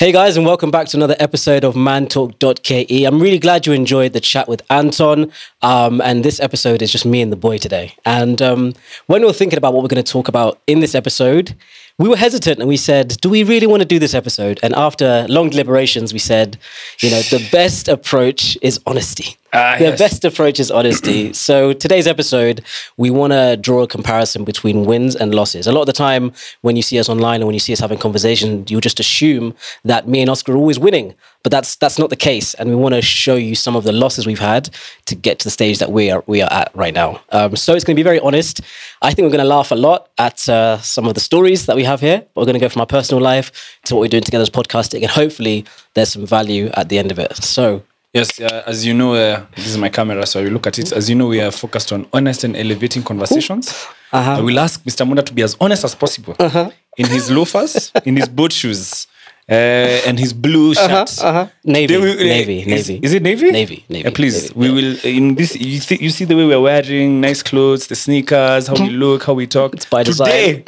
Hey guys, and welcome back to another episode of mantalk.ke. I'm really glad you enjoyed the chat with Anton. Um, and this episode is just me and the boy today. And um, when we were thinking about what we're going to talk about in this episode, we were hesitant and we said, do we really want to do this episode? And after long deliberations, we said, you know, the best approach is honesty. Ah, the yes. best approach is honesty. so today's episode, we want to draw a comparison between wins and losses. A lot of the time, when you see us online and when you see us having conversations, you'll just assume that me and Oscar are always winning, but that's that's not the case. And we want to show you some of the losses we've had to get to the stage that we are we are at right now. Um, so it's going to be very honest. I think we're going to laugh a lot at uh, some of the stories that we have here. But we're going to go from our personal life to what we're doing together as podcasting, and hopefully there's some value at the end of it. So. Yes, uh, as you know, uh, this is my camera, so you look at it. As you know, we are focused on honest and elevating conversations. Uh-huh. I will ask Mr. Munda to be as honest as possible in his loafers, in his boat shoes, uh, and his blue shirt. Uh-huh. Navy, They will- uh, navy, is, navy. Is it navy? Navy, navy, Uh, please, navy, we will in this. You, th- you see the way we're wearing nice clothes, the sneakers, how we look, how we talk. It's by today,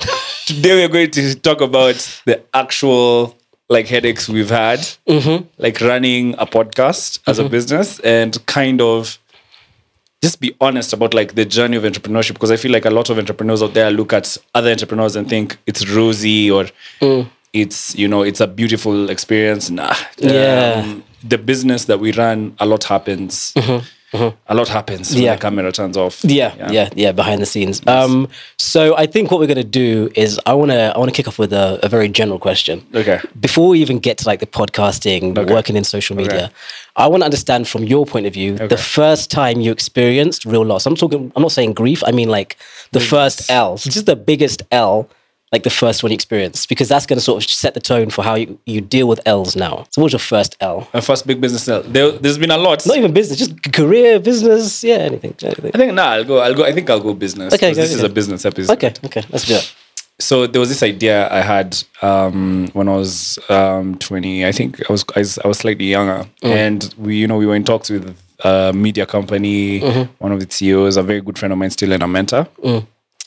today we're going to talk about the actual like headaches we've had, Mm-hmm. like running a podcast as a business, and kind of just be honest about like the journey of entrepreneurship because I feel like a lot of entrepreneurs out there look at other entrepreneurs and think it's rosy or Mm. It's you know it's a beautiful experience. Nah, Yeah. um, the business that we run, a lot happens. A lot happens when Mm-hmm. Yeah. the camera turns off. Yeah, yeah, yeah, behind the scenes. Um, so I think what we're gonna do is I wanna I wanna kick off with a, a very general question. Okay. Before we even get to like the podcasting, Okay. working in social media, Okay. I want to understand from your point of view the first time you experienced real loss. I'm talking. I'm not saying grief. I mean like the first L, just the biggest L, like the first one you experienced, because that's gonna sort of set the tone for how you, you deal with L's now. So what's your first L? My first big business. L. There, there's been a lot. Not even business, just career, business, yeah, anything. anything. I think nah, I'll go. I'll go. I think I'll go business. Okay, go, this is okay. a business episode. Okay, okay, let's do it. so there was this idea I had um, when I was um, 20. I think I was I was, I was slightly younger, and we you know we were in talks with a media company, one of the CEOs, a very good friend of mine, still and a mentor.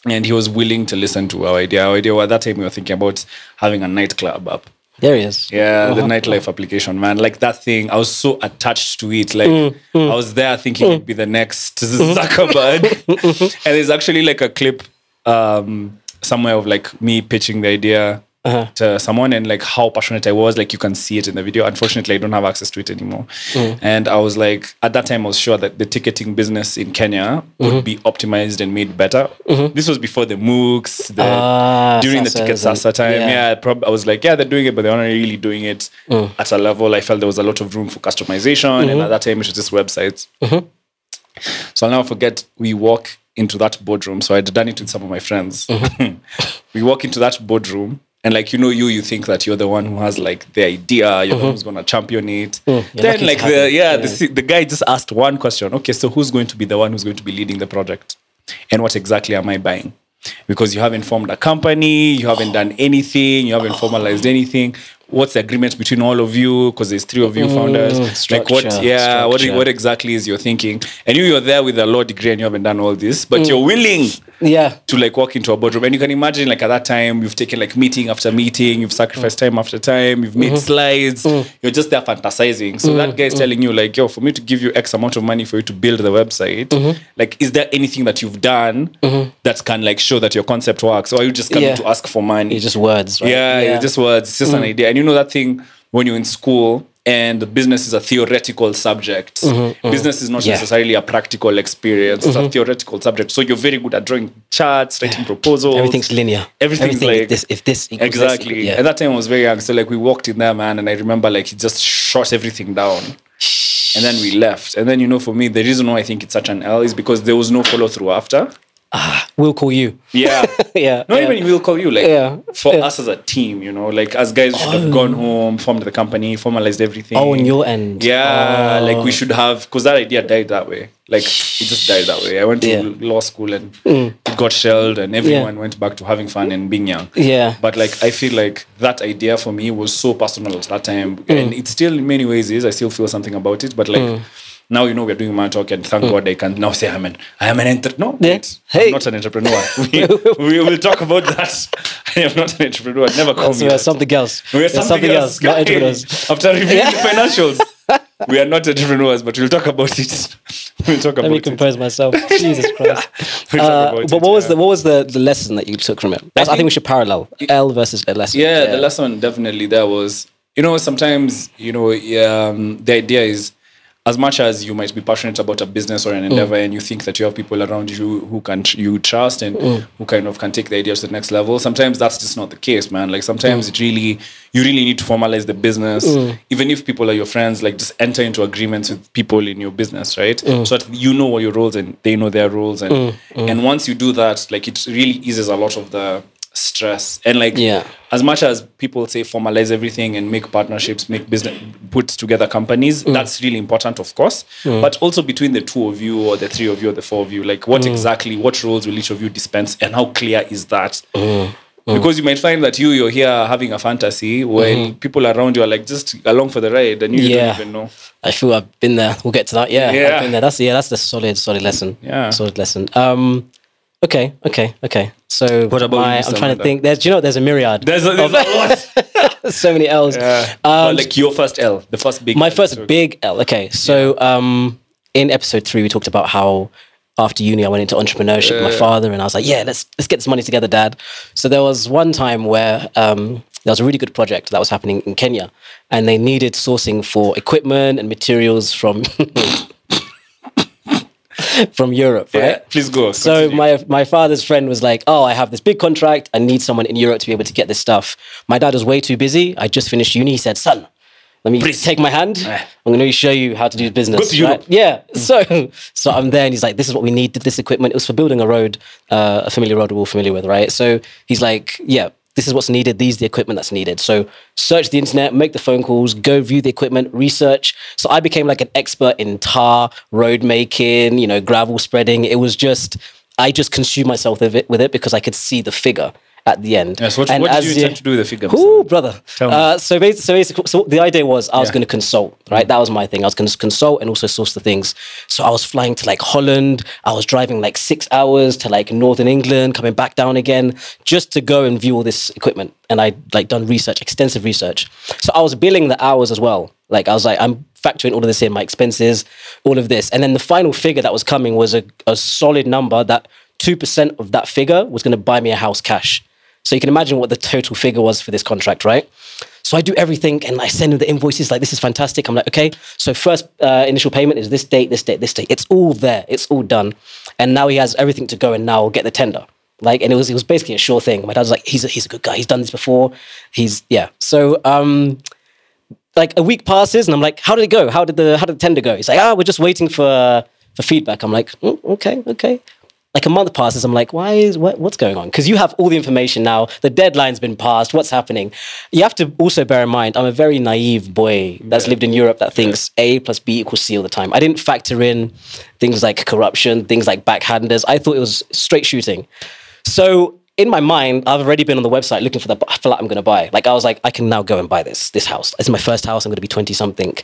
And he was willing to listen to our idea. Our idea, well, at that time, we were thinking about having a nightclub up. There he is. Yeah, the uh-huh. nightlife application, man. Like that thing, I was so attached to it. Like mm, mm. I was there thinking it'd be the next mm-hmm. Zuckerberg. Mm-hmm. and there's actually like a clip um, somewhere of like me pitching the idea Uh-huh. to someone and like how passionate I was. Like you can see it in the video. Unfortunately, I don't have access to it anymore. Mm. And I was like, at that time, I was sure that the ticketing business in Kenya would mm-hmm. be optimized and made better. Mm-hmm. This was before the MOOCs, the, Ah, during the Sasa ticket Sasa time. yeah. Yeah, I, prob- I was like, yeah, they're doing it, but they're not really doing it mm. at a level. I felt there was a lot of room for customization, and mm-hmm. at that time, it was just websites. So I'll never forget, we walk into that boardroom. So I'd done it with some of my friends. we walk into that boardroom, and like you know, you you think that you're the one who has like the idea, you're the one who's gonna champion it. lucky Then like the yeah, yeah. the the guy just asked one question. Okay, so who's going to be the one who's going to be leading the project, and what exactly am I buying? Because you haven't formed a company, you haven't done anything, you haven't formalized anything. What's the agreement between all of you? Because there's three of you founders. Like what? Mm, structure, Yeah, what? What exactly is your thinking? And you, you're there with a law degree and you haven't done all this, but mm. you're willing Yeah. to like walk into a boardroom. And you can imagine, like at that time, you've taken like meeting after meeting, you've sacrificed time after time, you've made mm-hmm. slides, mm. you're just there fantasizing. So that mm, guy is telling you, like, yo, for me to give you X amount of money for you to build the website, mm-hmm. like, is there anything that you've done mm-hmm. that can like show that your concept works? Or are you just coming Yeah. to ask for money? It's just words, right? Yeah, it's just words. It's just an idea. And you know that thing when you're in school and the business is a theoretical subject. Mm-hmm, mm-hmm. Business is not Yeah. necessarily a practical experience. It's a mm-hmm. theoretical subject. So you're very good at drawing charts, writing proposals. Everything's linear. Everything's Everything like if this if this equals this, exactly. yeah. At that time, I was very young, so like we walked in there, man, and I remember like he just shot everything down, and then we left. And then you know, for me, the reason why I think it's such an L is because there was no follow through after. We'll call you. Yeah. Yeah. Not yeah. even we'll call you like Yeah, for yeah. Oh. us as a team, you know, like as guys should have gone home, formed the company, formalized everything. Oh, on your end. Yeah, Oh. like we should have because that idea died that way. Like it just died that way. I went to Yeah. Mm. law school and it got shelled, and everyone went back to having fun and being young. Yeah. But like I feel like that idea for me was so personal at that time, Mm. and it still in many ways is. I still feel something about it, but like. Now you know we're doing man talk, and thank God I can now say I'm an I am an enter. No, Yeah. Hey. I'm not an entrepreneur. we, we will talk about that. I am not an entrepreneur. Never call So me we're something else. We're something, else. not Guy, entrepreneurs. After reviewing Yeah. the financials, we are not entrepreneurs, but we'll talk about it. We'll talk Let about me it. compose myself. Jesus Christ. We'll Uh, but it, what was yeah. the what was the, the lesson that you took from it? I, think, think- we should parallel L versus a lesson. yeah, the lesson definitely there was you know sometimes you know um, the idea is as much as you might be passionate about a business or an mm. endeavor and you think that you have people around you who can you trust and mm. who kind of can take the idea to the next level sometimes that's just not the case man. Like sometimes mm. it really you really need to formalize the business. Even if people are your friends like just enter into agreements with people in your business right? So that you know what your roles and they know their roles and and once you do that like it really eases a lot of the stress and like Yeah. as much as people say formalize everything and make partnerships, make business, put together companies, Mm. that's really important, of course. But also between the two of you, or the three of you, or the four of you, like Mm. what exactly, what roles will each of you dispense, and how clear is that? Mm. Because you might find that you you're here having a fantasy when people around you are like just along for the ride, and you Mm-hmm. Yeah. don't even know. I feel I've been there. We'll get to that. Yeah, Yeah. I've been there. That's yeah, that's the solid, solid lesson. Yeah. solid lesson. Um, okay, okay, okay. So What about my, you, I'm trying to think. There's, do you know, there's a myriad. There's a, there's lot. so many L's. Yeah. Um, like your first L, the first big. my L first took. big L. Okay, so um, in episode three, we talked about how after uni I went into entrepreneurship with my father, and I was like, "Yeah, let's let's get this money together, Dad." So there was one time where um, there was a really good project that was happening in Kenya, and they needed sourcing for equipment and materials from from Europe, right? Yeah, please go. So Continue. my my father's friend was like, "Oh, I have this big contract. I need someone in Europe to be able to get this stuff." My dad was way too busy. I just finished uni. He said, "Son, let me take my hand. I'm going to show you how to do business." Go to right? Europe. Yeah. So so I'm there, and he's like, "This is what we need. This equipment. It was for building a road, uh, a familiar road we're all familiar with, right?" So he's like, "Yeah." This is what's needed. These are the equipment that's needed. So search the internet, make the phone calls, go view the equipment, research. So I became like an expert in tar, road making, you know, gravel spreading. It was just I just consumed myself with it, with it because I could see the figure at the end. Yes, what, And what did you intend to do with the figure? Ooh, brother. Tell me. Uh, so, basically, so basically, so the idea was I was Yeah. going to consult, right? That was my thing. I was going to consult and also source the things. So I was flying to like Holland. I was driving like six hours to like Northern England, coming back down again, just to go and view all this equipment. And I like done research, extensive research. So I was billing the hours as well. Like I was like, I'm factoring all of this in, my expenses, all of this. And then the final figure that was coming was a, a solid number that 2% of that figure was going to buy me a house cash. So you can imagine what the total figure was for this contract, right? So I do everything and I send him the invoices like, this is fantastic. I'm like, okay, so first uh, initial payment is this date, this date, this date. It's all there. It's all done. And now he has everything to go and now get the tender. Like, and it was, it was basically a sure thing. My dad was like, he's a, he's a good guy. He's done this before. He's, yeah. So, um, like a week passes and I'm like, how did it go? How did the, how did the tender go? He's like, ah, we're just waiting for, for feedback. I'm like, "Mm, okay, okay like a month passes i'm like why is what, what's going on? Because you have all the information now. The deadline's been passed. What's happening? You have to also bear in mind i'm a very naive boy that's lived in europe that thinks a plus b equals c all the time. I didn't factor in things like corruption things like backhanders. I thought it was straight shooting. So in my mind, I've already been on the website looking for the flat I'm going to buy. Like I was like, I can now go and buy this this house. It's my first house. I'm going to be twenty something,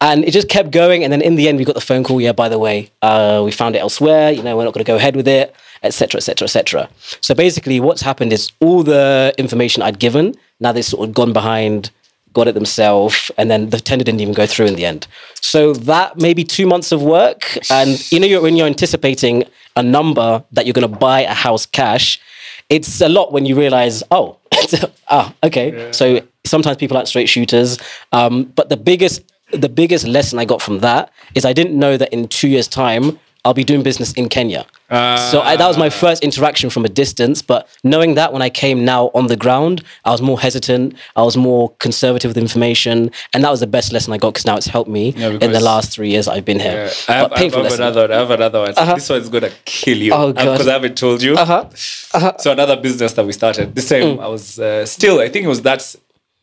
and it just kept going. And then in the end, we got the phone call. Yeah, by the way, uh, we found it elsewhere. You know, we're not going to go ahead with it, etc., etc., etc. So basically, what's happened is all the information I'd given now they've sort of gone behind got it themselves, and then the tender didn't even go through in the end. So that maybe two months of work, and you know, you're, when you're anticipating a number that you're going to buy a house cash, it's a lot when you realize, oh, ah, okay. So sometimes people aren't straight shooters, um, but the biggest the biggest lesson I got from that is I didn't know that in two years' time I'll be doing business in Kenya. so I, that was my first interaction from a distance. But knowing that when I came now on the ground, I was more hesitant. I was more conservative with information, and that was the best lesson I got because now it's helped me Yeah, in the last three years I've been here. Yeah. I have, I have, painful lesson. another one. I have another one. This one's gonna kill you. Oh, Because I haven't told you. Uh-huh. Uh-huh. So another business that we started. This time Mm. I was uh, still. I think it was that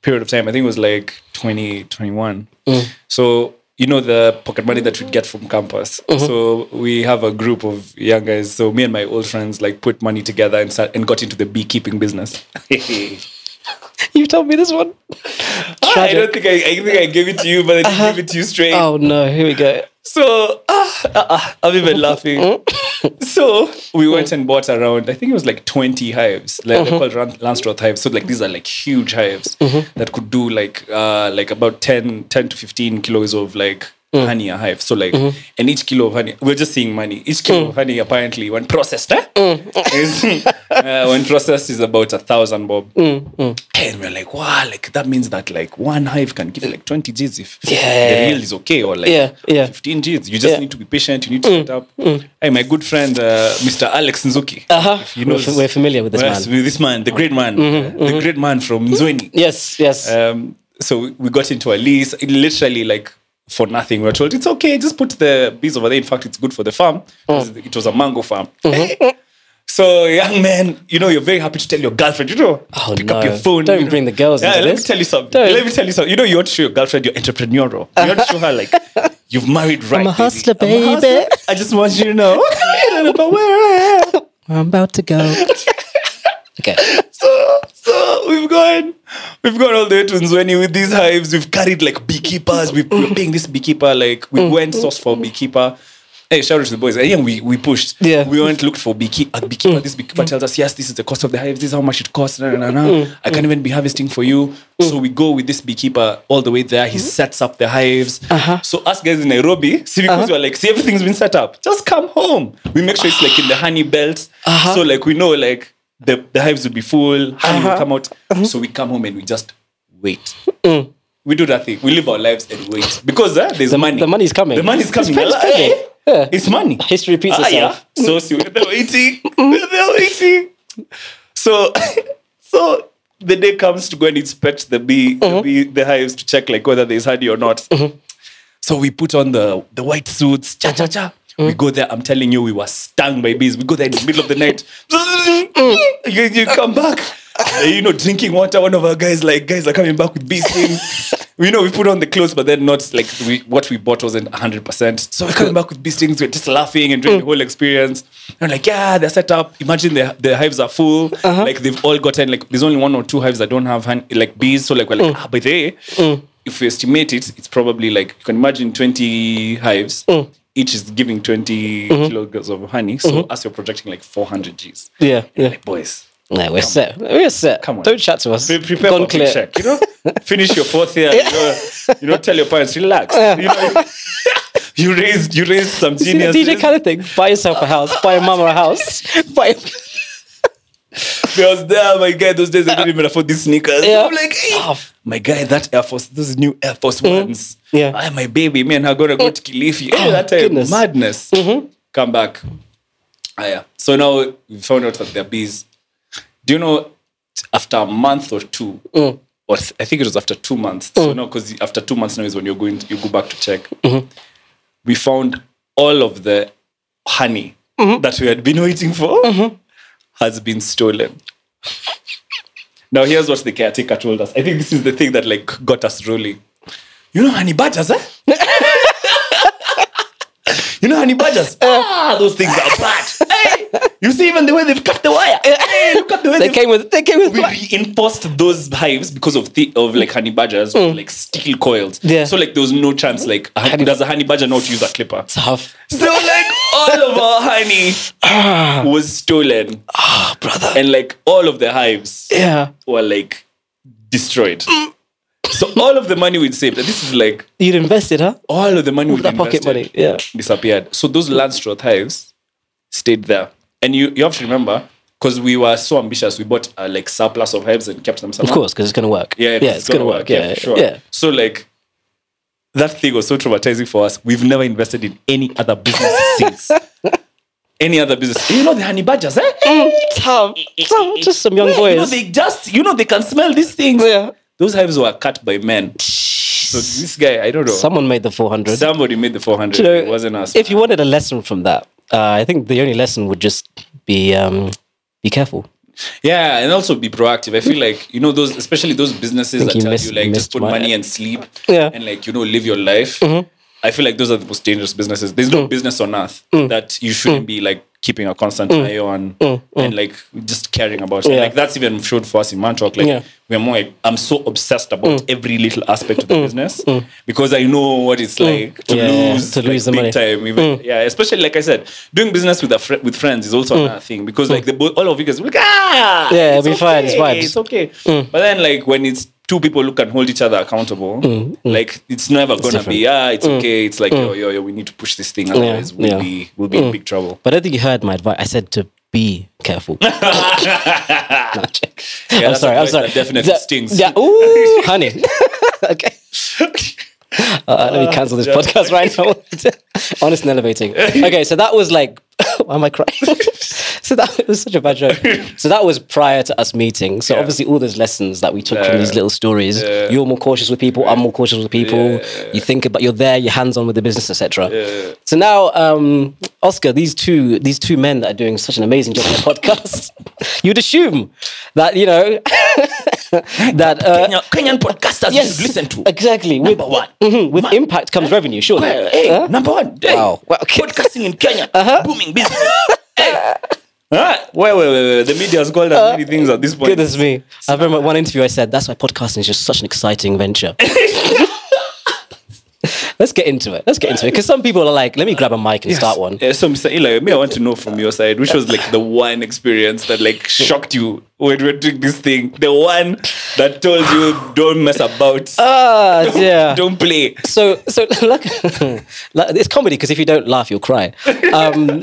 period of time. I think it was like 2021. Mm. So you know the pocket money that we'd get from campus. Mm-hmm. So we have a group of young guys. So me and my old friends like put money together and start, and got into the beekeeping business. You told me this one. I don't think I, I think I gave it to you, but I didn't give it to you straight. Oh no, here we go. So ah, ah, ah, I'm even laughing. so we went and bought around, I think it was like 20 hives, like they're called Ran- Langstroth hives. So like these are like huge hives that could do like uh like about 10, 10 to 15 kilos of like honey a hive. So like and each kilo of honey, we're just seeing money. Each kilo of honey apparently when processed, eh? is, uh, when processed is about a thousand bob. And we're like, wow, like that means that like one hive can give like 20 G's if Yeah. the yield is okay or like Yeah, yeah. 15 G's. You just Yeah. need to be patient. You need to set up. Hey, my good friend, uh, Mr. Alex Nzuki. Uh-huh. If you We're, know, f- we're familiar with this man. Mm-hmm, with this man, the great man, uh, the great man from Nzweni. Yes, yes. Um, so we- we got into a lease, it literally like for nothing. We were told it's okay, just put the bees over there. In fact, it's good for the farm. Mm. It was a mango farm. Mm-hmm. So, young man, you know, you're very happy to tell your girlfriend, you know, Oh, pick no. up your phone. Don't you know. bring the girls Yeah, let this. me tell you something. Don't. Let me tell you something. You know, you want to show your girlfriend you're entrepreneurial. You want to show her, like, you've married right. I'm a baby. hustler, I'm a hustler. baby. I just want you to know. But where I am. I'm about to go. okay. So we've gone we've gone all the way to Nzweni with these hives. We've carried like beekeepers. We, we're paying this beekeeper like we mm. went source for beekeeper. Hey, shout out to the boys. And yeah, we, we pushed. Yeah. We went looked for beekeeper. A beekeeper. Mm. This beekeeper tells us, yes, this is the cost of the hives. This is how much it costs. Nah, nah, nah, nah. Mm. I can't even be harvesting for you. So we go with this beekeeper all the way there. He mm-hmm. sets up the hives. Uh-huh. So us guys in Nairobi, see, because uh-huh. we're like, see, everything's been set up. Just come home. We make sure it's like in the honey belt. Uh-huh. So like we know like the, the hives will be full, honey will Uh-huh. come out. So we come home and we just wait. Mm. We do that thing. We live our lives and wait. Because uh, there's money. the money's coming. The money's coming. It's hey, Yeah. It's money. History repeats Ah, itself. yeah. So see, they're waiting. they're waiting. So so the day comes to go and inspect the bee, Mm-hmm. the, bee the hives to check like whether there's honey or not. So we put on the the white suits, cha cha cha. Mm-hmm. We hmm? go there. I'm telling you, we were stung by bees. We go there in the middle of the night. you, you come back. You know, drinking water. One of our guys, like guys, are coming back with bee stings. you know, we put on the clothes, but then not like we what we bought wasn't 100. percent So we're coming back with bee stings. We're just laughing and enjoying the hmm. whole experience. And I'm like, yeah, they're set up. Imagine the the hives are full. Uh-huh. Like they've all gotten like there's only one or two hives that don't have hand, like bees. So like we're like, hmm. ah, but they if we estimate it, it's probably like you can imagine 20 hives. Each is giving 20 mm-hmm. kilograms of honey. So mm-hmm. as you're projecting like 400 Gs. Yeah, yeah. Like, boys, No, we're set. We're set. Come on. Don't chat to us. pre- prepare Gone for clear. check. You know, finish your fourth year. You, know, you know, tell your parents, relax. You know, you raised you raised some genius. DJ kind of thing. Buy yourself a house. Buy a mama a house. Buy. I was there, my guy. Those days I didn't even afford these sneakers. Yeah. I'm like, hey, oh, my guy, that Air Force, those new Air Force ones. Yeah. I my baby, me and her gonna go to Kilifi. Hey, Oh, that time, goodness. madness. Come back. Ah, yeah. So now we found out that they're bees. Do you know, after a month or two, Mm. or th- I think it was after two months. So now, because after two months now is when you're going, to, you go back to check. Mm-hmm. We found all of the honey Mm-hmm. that we had been waiting for has been stolen. Now here's what the caretaker told us. I think this is the thing that like got us rolling. You know honey badgers, eh? you know honey badgers? ah, those things are bad. You see even the way they've cut the wire. Hey, look at the way They came with. They came with. we reinforced those hives because of the of like honey badgers with like steel coils. Mm. Yeah. So like there was no chance like a honey, does a honey badger know how to use a clipper? Tough. So like all of our honey was stolen. Oh, brother. And like all of the hives Yeah. were like destroyed. So all of the money we'd saved, and this is like You'd invested, huh? all of the money we'd that pocket invested money, yeah. disappeared. So those Langstroth hives stayed there. And you, you have to remember, because we were so ambitious, we bought uh, like surplus of hives and kept them Of course, because it's gonna work. Yeah, yeah, it's, gonna, work. Yeah, for sure. yeah. So like that thing was so traumatizing for us. We've never invested in any other business since. Any other business. You know the honey badgers, eh? Tough. Tough. Just some young boys. You know, they just, you know, they can smell these things. Yeah. Those hives were cut by men. So this guy, I don't know. Someone made the 400. Somebody made the 400. You know, it wasn't us. If you wanted a lesson from that, uh, I think the only lesson would just be um, be careful. yeah, and also be proactive. I feel like, you know, those, especially those businesses that you tell missed- you, like, just put money and sleep Yeah. and, like, you know, live your life. I feel like those are the most dangerous businesses. There's Mm. no business on earth that you shouldn't be like keeping a constant eye on and like just caring about. Mm. Yeah. Like that's even showed for us in Mantalk. Like Yeah. Mm. we're more like I'm so obsessed about every little aspect of the business because I know what it's like to Mm. Yeah, lose to like, the big money. Mm. time. Even yeah, especially like I said, doing business with a fr- with friends is also another thing because like the bo- all of you guys like ah Mm. Yeah, it's it'll be fine, it's okay. Mm. It's okay. But then like when it's two people who can hold each other accountable, mm, mm. like it's never gonna different. be ah it's mm, okay. It's like yo yo yo we need to push this thing otherwise we'll yeah. be we'll be in big trouble. But I think you heard my advice. I said to be careful. No, I'm. I'm that's sorry. I'm sorry. that definitely That- stings. Yeah. Ooh, honey. okay. Uh, let me cancel this yeah. podcast right now. Honest and elevating. Okay, so that was like, why am I crying? so that it was such a bad joke. So that was prior to us meeting. So Yeah. obviously, all those lessons that we took from these little stories. Yeah. You're more cautious with people. I'm more cautious with people. You think about you're there. You're hands on with the business, etc. So now, um, Oscar, these two these two men that are doing such an amazing job on the podcast, you'd assume that you know that uh, Kenya, Kenyan podcasters you yes, should listen to. exactly with, Number one. Mhm, with impact comes revenue. Surely, Well, hey, Huh? number one. Hey, Wow. Well, okay. Uh-huh. Podcasting in Kenya, booming business. hey. Huh? Wait, wait, wait, wait. The media has called us many things at this point. Goodness me. I remember one interview I said, that's why podcasting is just such an exciting venture. Let's get into it. Let's get into it. Because some people are like, let me grab a mic and start one. Yeah, so, Mr. Eli, me, I want to know from your side, which was like the one experience that like shocked you when we're doing this thing? The one that told you don't mess about, Ah, yeah. don't play. So, so luck- it's comedy because if you don't laugh, you'll cry. Um,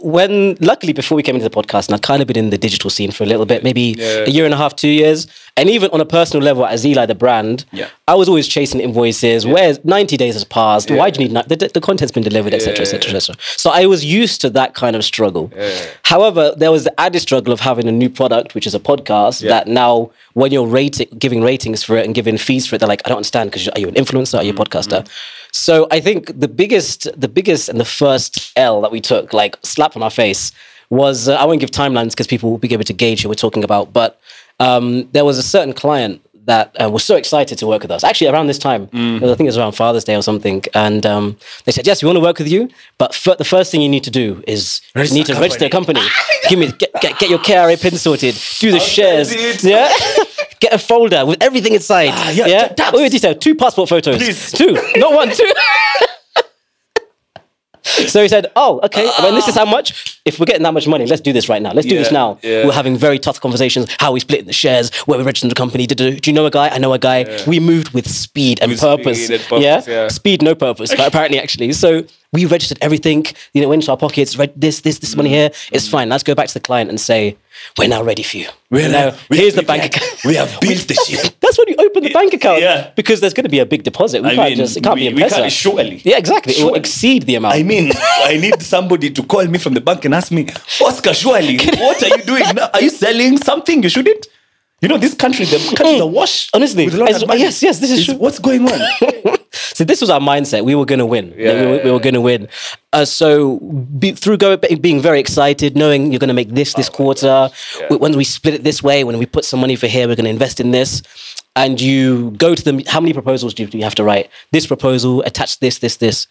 when luckily before we came into the podcast, and I'd kind of been in the digital scene for a little bit, maybe Yeah. a year and a half, two years, and even on a personal level, as Eli the brand, Yeah. I was always chasing invoices. Where ninety days has passed, why do you need the, the content's been delivered, etc., etc., etc. So I was used to that kind of struggle. However, there was the added struggle of having a new product, which is a podcast, that now when you're rating, giving ratings for it and giving fees for it, they're like, I don't understand because are you an influencer? Are you a podcaster? So I think the biggest, the biggest and the first L that we took, like slap on our face, was uh, I won't give timelines because people will be able to gauge who we're talking about, but um, there was a certain client that uh, was so excited to work with us. Actually, around this time, I think it was around Father's Day or something, and um, they said, "Yes, we want to work with you, but f- the first thing you need to do is you need to register a company. Give me get, get get your KRA pin sorted, do the shares, it. yeah." Get a folder with everything inside. yeah, yeah. tabs. Oh, detail. Two passport photos. Please. Two, not one. Two. So he said, "Oh, okay. Well, this is how ah. much. If we're getting that much money, let's do this right now. Let's do this now. yeah. We're having very tough conversations. How we split the shares, where we registered the company. Do, do, do you know a guy? I know a guy. We moved with speed and With purpose. speed and purpose, yeah? yeah. speed, no purpose. but apparently, actually, so we registered everything. You know, into our pockets. Read this, this, this money here. It's mm. fine. Let's go back to the client and say, we're now ready for you. We're now, now- we- here's the bank we- account. we have built the ship. That's when you open the bank account. Yeah. Because there's going to be a big deposit. We I can't mean, just. It can't we- be we in can't- surely. Yeah, exactly. It will exceed the amount. I mean, I need somebody to call me from the bank and ask me, Oscar, surely, what are you doing now? Are you selling something you shouldn't? You know, this country, the country's awash. Mm. Honestly, a lot of as- yes, yes, this is true. What's going on? So this was our mindset. We were going to win. That we, were, we were going to win. Uh, so be, through go, being very excited, knowing you're going to make this Oh this quarter. w- When we split it this way, when we put some money for here, we're going to invest in this. And you go to them. How many proposals do you, do you have to write? This proposal, attach this, this, this.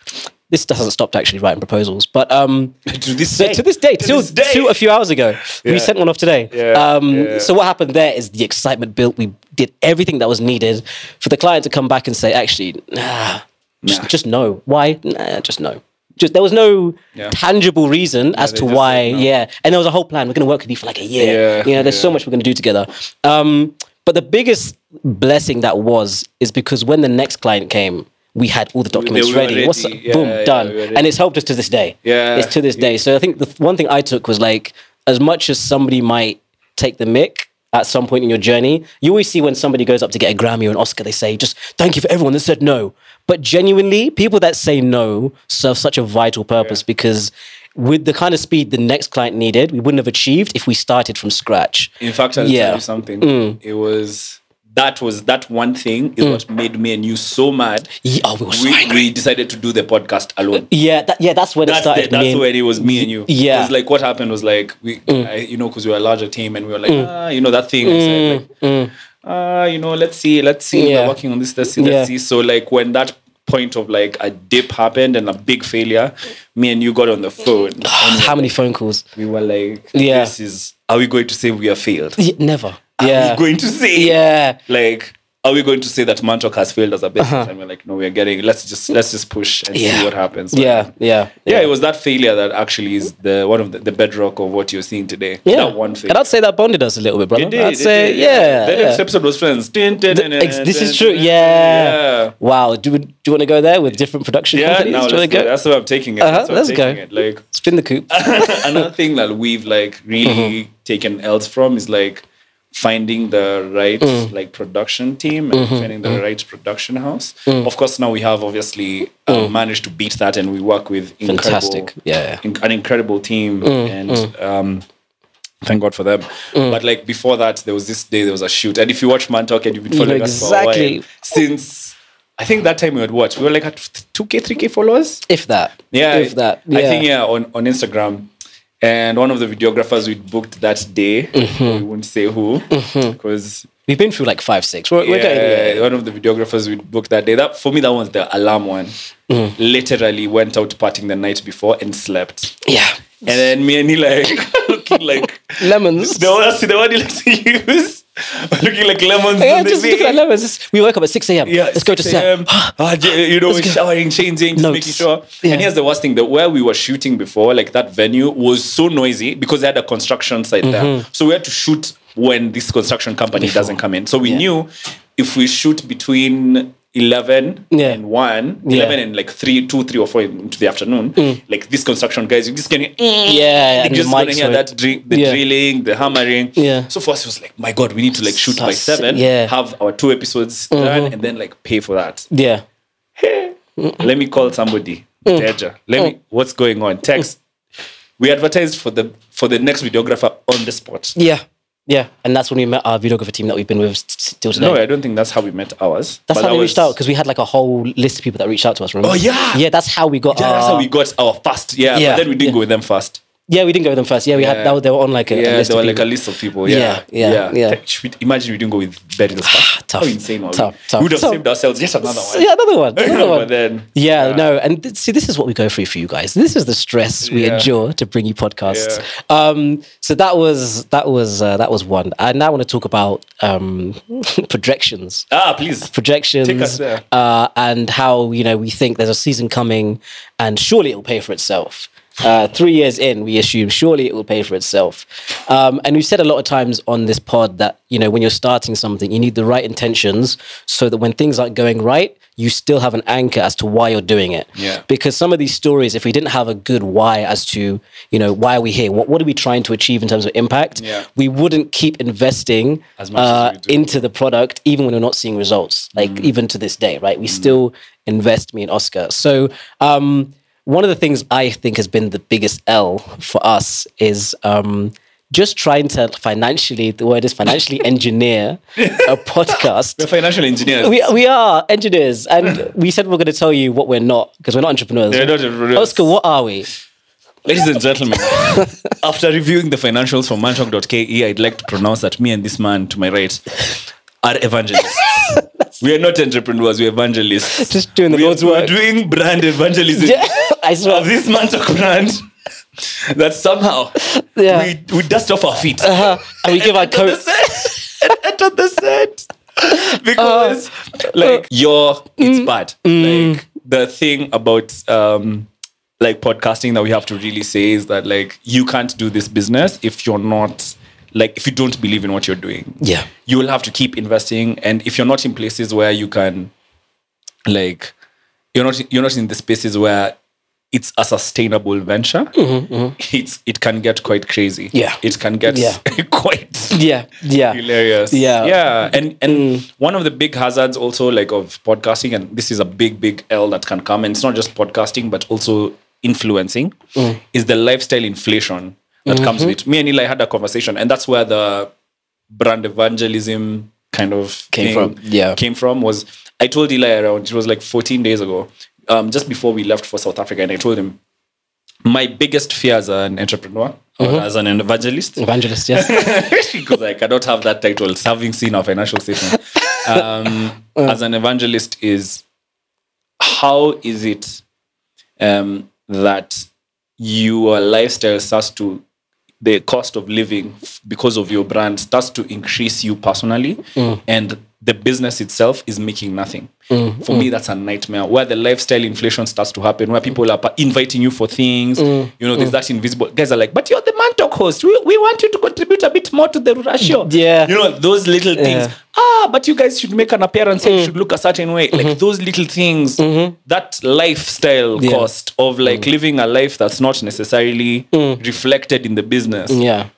This hasn't stopped actually writing proposals, but um, To this day. to this day, To till, this day. till a few hours ago, we sent one off today. Yeah, Um, yeah. So what happened there is the excitement built. We did everything that was needed for the client to come back and say, actually, nah, just, Nah. just no. Why? Nah, just no. Just there was no Yeah. tangible reason as to why. Yeah, and there was a whole plan. We're going to work with you for like a year. Yeah, you know, there's so much we're going to do together. Um, but the biggest blessing that was is because when the next client came. We had all the documents were ready. What's ready. Yeah, boom yeah, done, we and it's helped us to this day. Yeah. it's to this day. So I think the one thing I took was like, as much as somebody might take the mic at some point in your journey, you always see when somebody goes up to get a Grammy or an Oscar, they say, just thank you for everyone that said no. But genuinely, people that say no serve such a vital purpose because with the kind of speed the next client needed, we wouldn't have achieved if we started from scratch. In fact, I'll Yeah. tell you something. It was that was that one thing is what made me and you so mad. Yeah, oh, we were so we, angry. we decided to do the podcast alone. Yeah, that, yeah, that's when it That's, the, started. that's me and- when it was me and you. Yeah. Mm. It was like what happened was like we, I, you know, because we were a larger team and we were like, ah, you know, that thing. Said, like, ah, you know, let's see, let's see. Mm. Yeah. We're working on this. Let's see, let's Yeah. see. So like when that point of like a dip happened and a big failure, me and you got on the phone. Ah, and How many phone calls? we were like, Yeah. this is, are we going to say we have failed? Y- Never. Are Yeah. we going to say, Yeah. like, are we going to say that Mantalk has failed as a business? And we're like, no, we're getting, let's just, let's just push and Uh-huh. Yeah. see what happens. Yeah. Yeah. Yeah, it was that failure that actually is the one of the, the bedrock of what you're seeing today. Yeah. That one failure. And I'd say that bonded us a little bit, brother. It did, I'd it say, did, yeah. The yeah. next episode was friends. This is true. Yeah. Yeah. Wow. Do, we- do you want to go there with different production Yeah, companies? now do you want to go. go? That's where I'm taking it. Uh-huh, That's where I'm let's go. taking It. Like Spin the coop. another thing that we've like really Mm-hmm. taken else from is like finding the right Mm. like production team and Mm-hmm. finding the right production house. Of course, now we have obviously uh, managed to beat that, and we work with incredible, Mm. Fantastic. Yeah, yeah. in- an incredible team, Mm, and um, thank God for them. But like before that, there was this day there was a shoot, and if you watch Man Talk and you've been following know us for a exactly. while since. I think that time we had what? We were like at 2k, 3k followers. If that. Yeah, If that. Yeah. I think yeah on on Instagram, and one of the videographers we booked that day, Mm-hmm. we won't say who because We've been through like five, six. We're, we're yeah, getting there. one of the videographers we booked that day. That for me that was the alarm one. Mm. Literally went out partying the night before and slept, Yeah. and then me and he like looking like Lemons. the one the one he likes to use, looking like lemons. Yeah, just looking at lemons. We woke up at 6 a.m. Yeah, Let's go to 6 set. a.m. Ah, you know, showering, changing, just Notes. making sure. Yeah. And here's the worst thing: that where we were shooting before, like that venue, was so noisy because they had a construction site Mm-hmm. there. So we had to shoot when this construction company doesn't come in. So we Yeah. knew if we shoot between 11 Yeah. and 1 Yeah. 11 and like 3 2 3 or 4 into the afternoon like these construction guys you just can Mm. Yeah, you just the gonna hear that dri- the Yeah. drilling the hammering Yeah. so for us it was like my god we need to like shoot by 7 yeah. Mm-hmm. have our two episodes done and then like pay for that Yeah. Hey, let me call somebody. Mm. Teja. Let me. What's going on? Text. We advertised for the for the next videographer on the spot. Yeah. Yeah. And that's when we met our videographer team that we've been with s- s- till today. No, I don't think that's how we met ours. That's how we was- reached out because we had like a whole list of people that reached out to us. Remember? Oh, yeah. yeah. That's how we got. Yeah, that's our- how we got our first. Yeah, Yeah, but then we didn't yeah. go with them first. Yeah, we didn't go with them first. Yeah, we Yeah. had that. was- They were on like a, a Yeah, list there of were like a people. list of people. Yeah, Yeah, yeah, yeah. Should we- Imagine we didn't go with Beryl first. Tough, How insane tough, we? tough, would have tough. saved ourselves yet another one. Yeah, another one. Another one. then Yeah, Yeah. no, and th- see, this is what we go through for you guys. This is the stress we Yeah. endure to bring you podcasts. Um, so that was that was uh, that was one. I now want to talk about um, projections, ah, please. projections, Take us there. uh, and how you know we think there's a season coming, and surely it will pay for itself. Uh, three years in, we assume surely it will pay for itself. Um, and we've said a lot of times on this pod that you know when you're starting something, you need the right intentions so that when things aren't going right, you still have an anchor as to why you're doing it. Yeah. Because some of these stories, if we didn't have a good why as to you know why are we here, what what are we trying to achieve in terms of impact, Yeah. we wouldn't keep investing As much uh, into the product even when we're not seeing results. Like Mm. even to this day, right? We still invest me in Oscar. So um, one of the things I think has been the biggest L for us is um, just trying to financially, the word is financially engineer a podcast. We're financial engineers. We, we are engineers, and we said we are going to tell you what we're not because we're not entrepreneurs. We're not entrepreneurs. Oscar, what are we? Ladies and gentlemen, after reviewing the financials from mantalk.ke, I'd like to pronounce that me and this man to my right are evangelists. we are not entrepreneurs, we're evangelists. Just doing the we Lord's are, work. We're doing brand evangelism Yeah, I swear. of this Mantalk brand that somehow Yeah. we, we dust off our feet. Uh, and we give our coat. set. Enter the set. Because, like, your it's bad. Like, the thing about, um, like, podcasting that we have to really say is that, like, you can't do this business if you're not, like, if you don't believe in what you're doing. Yeah. You will have to keep investing. And if you're not in places where you can, like, you're not you're not in the spaces where it's a sustainable venture. It's it can get quite crazy. Mm-hmm, Yeah. it can get Yeah. quite Yeah, yeah. hilarious. Yeah. Mm. yeah, and and one of the big hazards also like of podcasting, and this is a big big L that can come, and it's not just podcasting but also influencing, Mm. is the lifestyle inflation that Mm-hmm. comes with. Me and Eli had a conversation, and that's where the brand evangelism kind of Came from, yeah. came from was I told Eli around it was like 14 days ago, um, just before we left for South Africa, and I told him my biggest fear as an entrepreneur or Mm-hmm. as an evangelist Evangelist, yes. because I cannot have that title, having seen our financial statement. Um, Uh. As an evangelist, is how is it um, that your lifestyle starts to the cost of living because of your brand starts to increase you personally mm. and the business itself is making nothing. Mm, for me mm. that's a nightmare. Where the lifestyle inflation starts to happen where people are inviting you for things mm, you know there's that invisible guys are like but you're the man talk host we, we want you to contribute a bit more to the ratio. Yeah. you know those little things. Yeah. ah but you guys should make an appearance and you should look a certain way. Like mm-hmm. those little things mm-hmm. that lifestyle Yeah. cost of like living a life that's not necessarily reflected in the business. Yeah.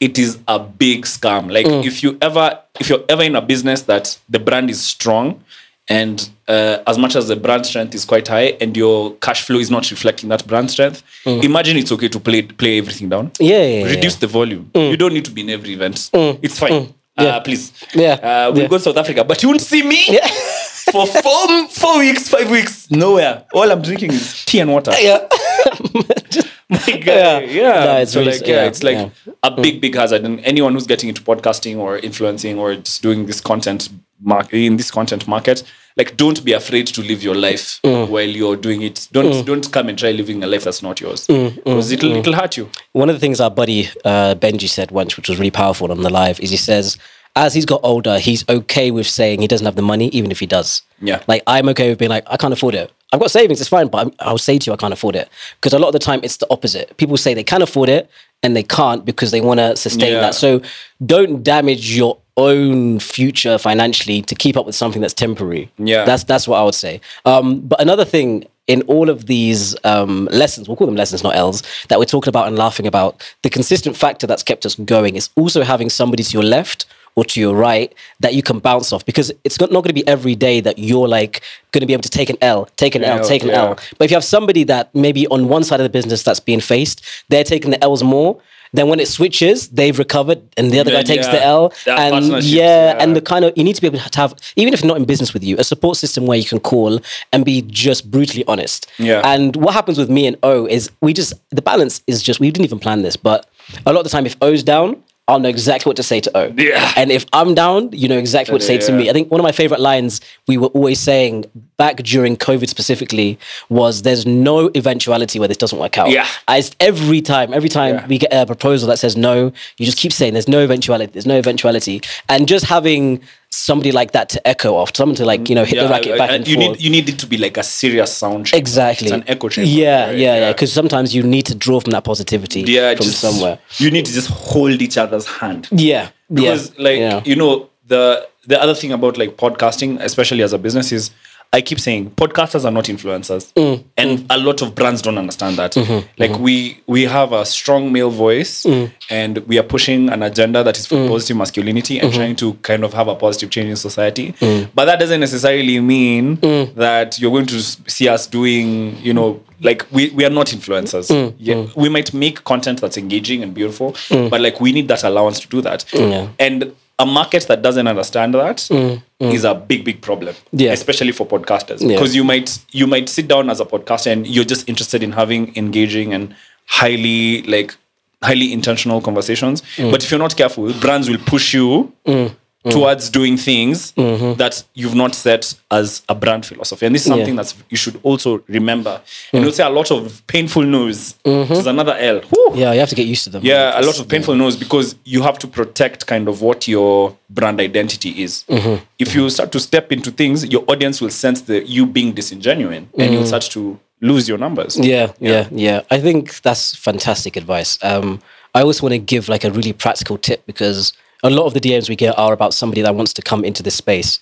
It is a big scam. Like if you ever if you're ever in a business that the brand is strong and uh, as much as the brand strength is quite high and your cash flow is not reflecting that brand strength imagine it's okay to play play everything down. Yeah, yeah, yeah. the volume. You don't need to be in every event. It's fine. Yeah. uh, please. Yeah. uh, we'll Yeah. go to south africa. But you won't see me for four, four weeks five weeks. Nowhere. All i'm drinking is tea and water. Yeah. my guy. Yeah. Yeah. No, it's so really- like, yeah, yeah, it's like yeah. a big, big hazard. And anyone who's getting into podcasting or influencing or just doing this content mark in this content market, like don't be afraid to live your life Mm. while you're doing it. Don't don't come and try living a life that's not yours. Mm, Because it'll it'll hurt you. One of the things our buddy uh, Benji said once, which was really powerful on the live, is he says, as he's got older, he's okay with saying he doesn't have the money, even if he does. Yeah. Like, I'm okay with being like, I can't afford it. I've got savings, it's fine, but I'm, I'll say to you, I can't afford it. Because a lot of the time, it's the opposite. People say they can afford it and they can't because they want to sustain Yeah. that. So don't damage your own future financially to keep up with something that's temporary. Yeah. That's that's what I would say. Um, but another thing in all of these um, lessons, we'll call them lessons, not L's, that we're talking about and laughing about, the consistent factor that's kept us going is also having somebody to your left or to your right that you can bounce off because it's not, not going to be every day that you're like going to be able to take an L, take an L, L, take an yeah. L. But if you have somebody that maybe on one side of the business that's being faced, they're taking the L's more. Then when it switches, they've recovered, and the other guy takes yeah, the L, that and yeah, yeah. and the kind of you need to be able to have even if not in business with you a support system where you can call and be just brutally honest Yeah. and what happens with me and o is we just the balance is just we didn't even plan this but a lot of the time if o's down I'll know exactly what to say to O. Yeah. And if I'm down, you know exactly what to say to me. I think one of my favorite lines we were always saying back during COVID specifically was there's no eventuality where this doesn't work out. Yeah. As every time, every time Yeah. we get a proposal that says no, you just keep saying there's no eventuality, there's no eventuality. And just having somebody like that to echo off, someone to like, you know, hit the racket I- back I- and you forth. need you need it to be like a serious sound. Exactly. It's an echo chamber. Yeah, right? yeah, yeah. Because sometimes you need to draw from that positivity yeah, from just somewhere. You need to just hold each other's hand. Yeah, because yeah, like yeah. you know the the other thing about like podcasting especially as a business is i keep saying podcasters are not influencers. Mm, and mm. a lot of brands don't understand that. Mm-hmm. Like mm-hmm. we we have a strong male voice Mm. and we are pushing an agenda that is for mm. positive masculinity and mm-hmm. trying to kind of have a positive change in society. Mm. But that doesn't necessarily mean that you're going to see us doing you know like we, we are not influencers. Yeah we might make content that's engaging and beautiful but like we need that allowance to do that. Yeah. and a market that doesn't understand that mm, mm. is a big big problem Yeah. especially for podcasters Yeah. because you might you might sit down as a podcaster and you're just interested in having engaging and highly like highly intentional conversations Mm. but if you're not careful brands will push you mm. Towards doing things Mm-hmm. that you've not set as a brand philosophy and this is something Yeah. Mm. that's you should also remember and you'll say a lot of painful no's which is another l Whew. Yeah, you have to get used to them. Yeah, a lot of painful no's because you have to protect kind of what your brand identity is. Mm-hmm. If you start to step into things, your audience will sense the you being disingenuine and Mm-hmm. you'll start to lose your numbers. Yeah, yeah, yeah. I think that's fantastic advice. Um, I always want to give like a really practical tip because a lot of the DMs we get are about somebody that wants to come into this space.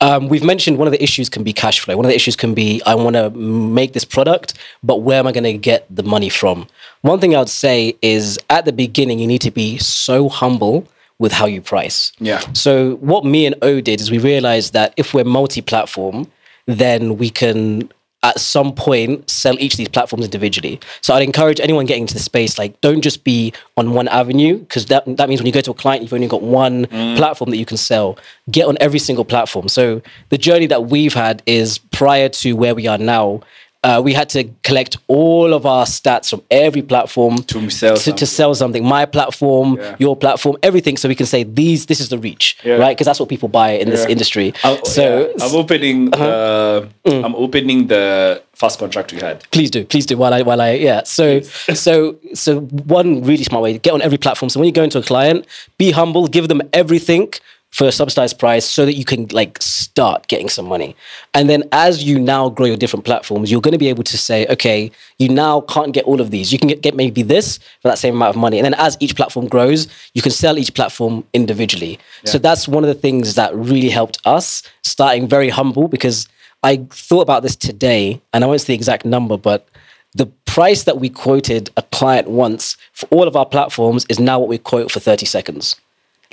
Um, we've mentioned one of the issues can be cash flow. One of the issues can be I want to make this product, but where am I going to get the money from? One thing I would say is at the beginning, you need to be so humble with how you price. Yeah. So what me and O did is we realized that if we're multi-platform, then we can at some point sell each of these platforms individually. So I'd encourage anyone getting into the space, like don't just be on one avenue, because that, that means when you go to a client, you've only got one mm. platform that you can sell. Get on every single platform. So the journey that we've had is prior to where we are now, Uh, we had to collect all of our stats from every platform To sell to, to something. sell something. My platform, Yeah. your platform, everything, so we can say these. This is the reach, Yeah. right? Because that's what people buy in this Yeah. industry. Oh, so yeah. I'm opening Uh-huh. the Mm. I'm opening the first contract we had. please do please do while i while i yeah so so so one really smart way get on every platform so when you go into a client be humble give them everything for a subsidized price so that you can like start getting some money. And then as you now grow your different platforms you're going to be able to say okay you now can't get all of these. You can get, get maybe this for that same amount of money. And then as each platform grows you can sell each platform individually. So that's one of the things that really helped us starting very humble because I thought about this today, and I won't say the exact number, but the price that we quoted a client once for all of our platforms is now what we quote for 30 seconds.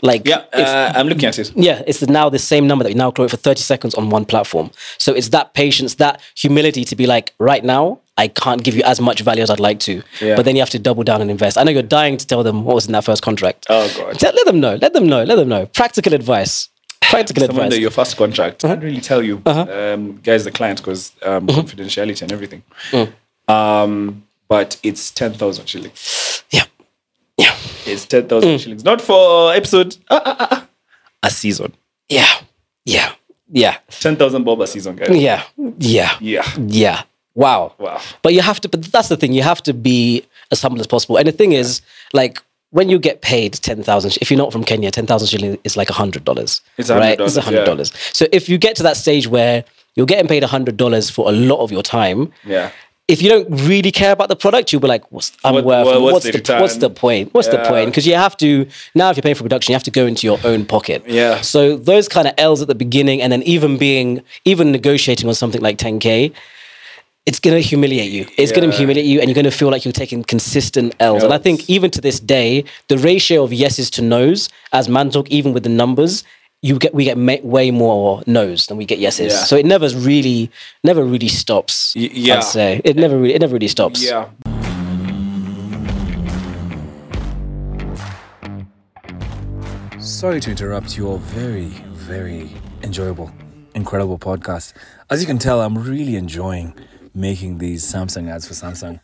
Like, Yeah, uh, I'm looking at it. yeah, it's now the same number that we now quote for 30 seconds on one platform. So it's that patience, that humility to be like, right now, I can't give you as much value as I'd like to. Yeah. But then you have to double down and invest. I know you're dying to tell them what was in that first contract. Oh, God. Tell- Let them know. Let them know. Let them know. Practical advice. Practical Someone advice. your first contract. Uh-huh. I can't really tell you, um, guys, the client, because um, Uh-huh. confidentiality and everything. Mm. Um, but it's ten thousand shillings. Yeah. Yeah. It's ten thousand shillings, not for episode. ah, ah, ah, a season. Yeah. Yeah. Yeah. Ten thousand bob a season, guys. Yeah. Yeah. Yeah. Yeah. Wow. Wow. But you have to, but that's the thing, you have to be as humble as possible. And the thing is, like, when you get paid 10,000, if you're not from Kenya, 10,000 shillings is like $100. It's Right? $100, It's $100. So if you get to that stage where you're getting paid $100 for a lot of your time, Yeah. If you don't really care about the product, you'll be like, what's, I'm What- worth, what- what's what's, the the, what's the point? What's the point? Because you have to, now if you're paying for production, you have to go into your own pocket. Yeah. So those kind of L's at the beginning, and then even being, even negotiating on something like 10K, it's going to humiliate you. It's going to humiliate you, and you're going to feel like you're taking consistent L's. And I think even to this day, the ratio of yeses to nos, as Mantalk, even with the numbers, you get we get ma- way more nos than we get yeses. Yeah. So it never really, never really stops. Y- yeah. I'd say it never really, it never really stops. Yeah. Sorry to interrupt your very, very enjoyable, incredible podcast. As you can tell, I'm really enjoying making these Samsung ads for Samsung.